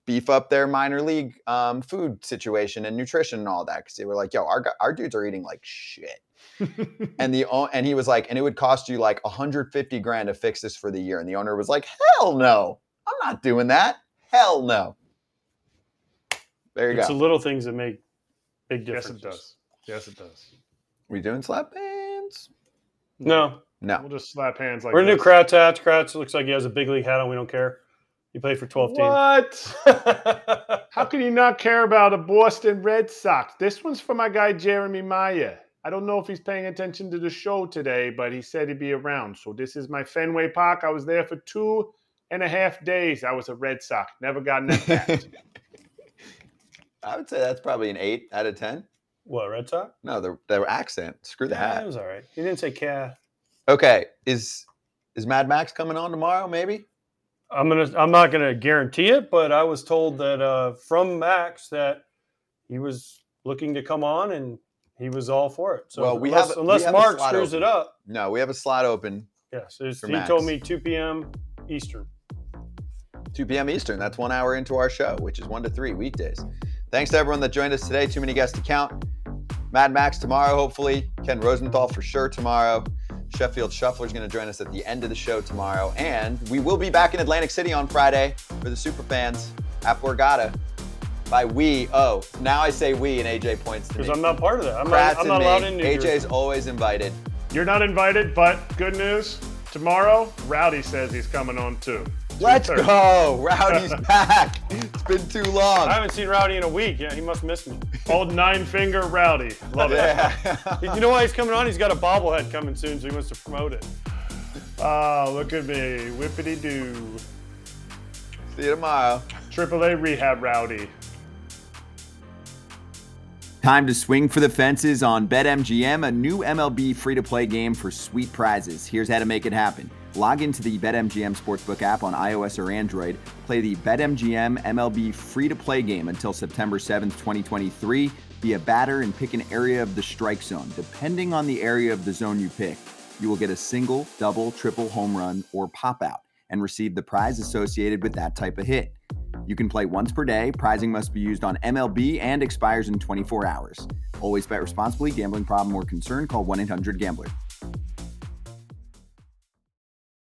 beef up their minor league um, food situation and nutrition and all that because they were like, "Yo, our our dudes are eating like shit," [LAUGHS] and the o- and he was like, "And it would cost you like 150 grand to fix this for the year," and the owner was like, "Hell no, I'm not doing that. Hell no." There you it's go. the little things that make big difference. Yes, it does. Yes, it does. We doing slap hands? No, No. We'll just slap hands like we're gonna do this. Kratz hats. Kratz looks like he has a big league hat on. We don't care. He played for 12 teams. What? [LAUGHS] How can you not care about a Boston Red Sox? This one's for my guy Jeremy Meyer. I don't know if he's paying attention to the show today, but he said he'd be around. So this is my Fenway Park. I was there for two and a half days. I was a Red Sox. Never got an at I would say that's probably an eight out of ten. What Red Sox? No, the their accent. Screw the Yeah, it was all right. He didn't say cat. Okay, is is Mad Max coming on tomorrow? Maybe. I'm gonna. I'm not gonna guarantee it, but I was told that uh, from Max that he was looking to come on and he was all for it. So well, we unless, have unless we have Mark screws open. it up, No, we have a slot open. yes, it's- For he Max. told me 2 p.m. Eastern. 2 p.m. Eastern. That's one hour into our show, which is one to three weekdays. Thanks to everyone that joined us today. Too many guests to count. Mad Max tomorrow, hopefully. Ken Rosenthal for sure tomorrow. Sheffield Shuffler is going to join us at the end of the show tomorrow. And we will be back in Atlantic City on Friday for the super fans at Borgata. By we, oh, now I say we and AJ points to me. Because I'm not part of that. I'm Kratz not, I'm not allowed in New Jersey. AJ's always invited. You're not invited, but good news. Tomorrow, Rowdy says he's coming on too. Let's go. Rowdy's [LAUGHS] back. It's been too long. I haven't seen Rowdy in a week. Yeah, he must miss me. Old nine finger Rowdy. Love it. [LAUGHS] you know why he's coming on? He's got a bobblehead coming soon, so he wants to promote it. Oh, look at me. Whippity doo. See you tomorrow. Triple A rehab Rowdy. Time to swing for the fences on BetMGM, a new MLB free to play game for sweet prizes. Here's how to make it happen. Log into the BetMGM Sportsbook app on iOS or Android, play the BetMGM MLB free to play game until September 7th, 2023. Be a batter and pick an area of the strike zone. Depending on the area of the zone you pick, you will get a single, double, triple home run or pop out and receive the prize associated with that type of hit. You can play once per day. Prizing must be used on MLB and expires in 24 hours. Always bet responsibly. Gambling problem or concern? Call 1 800 Gambler.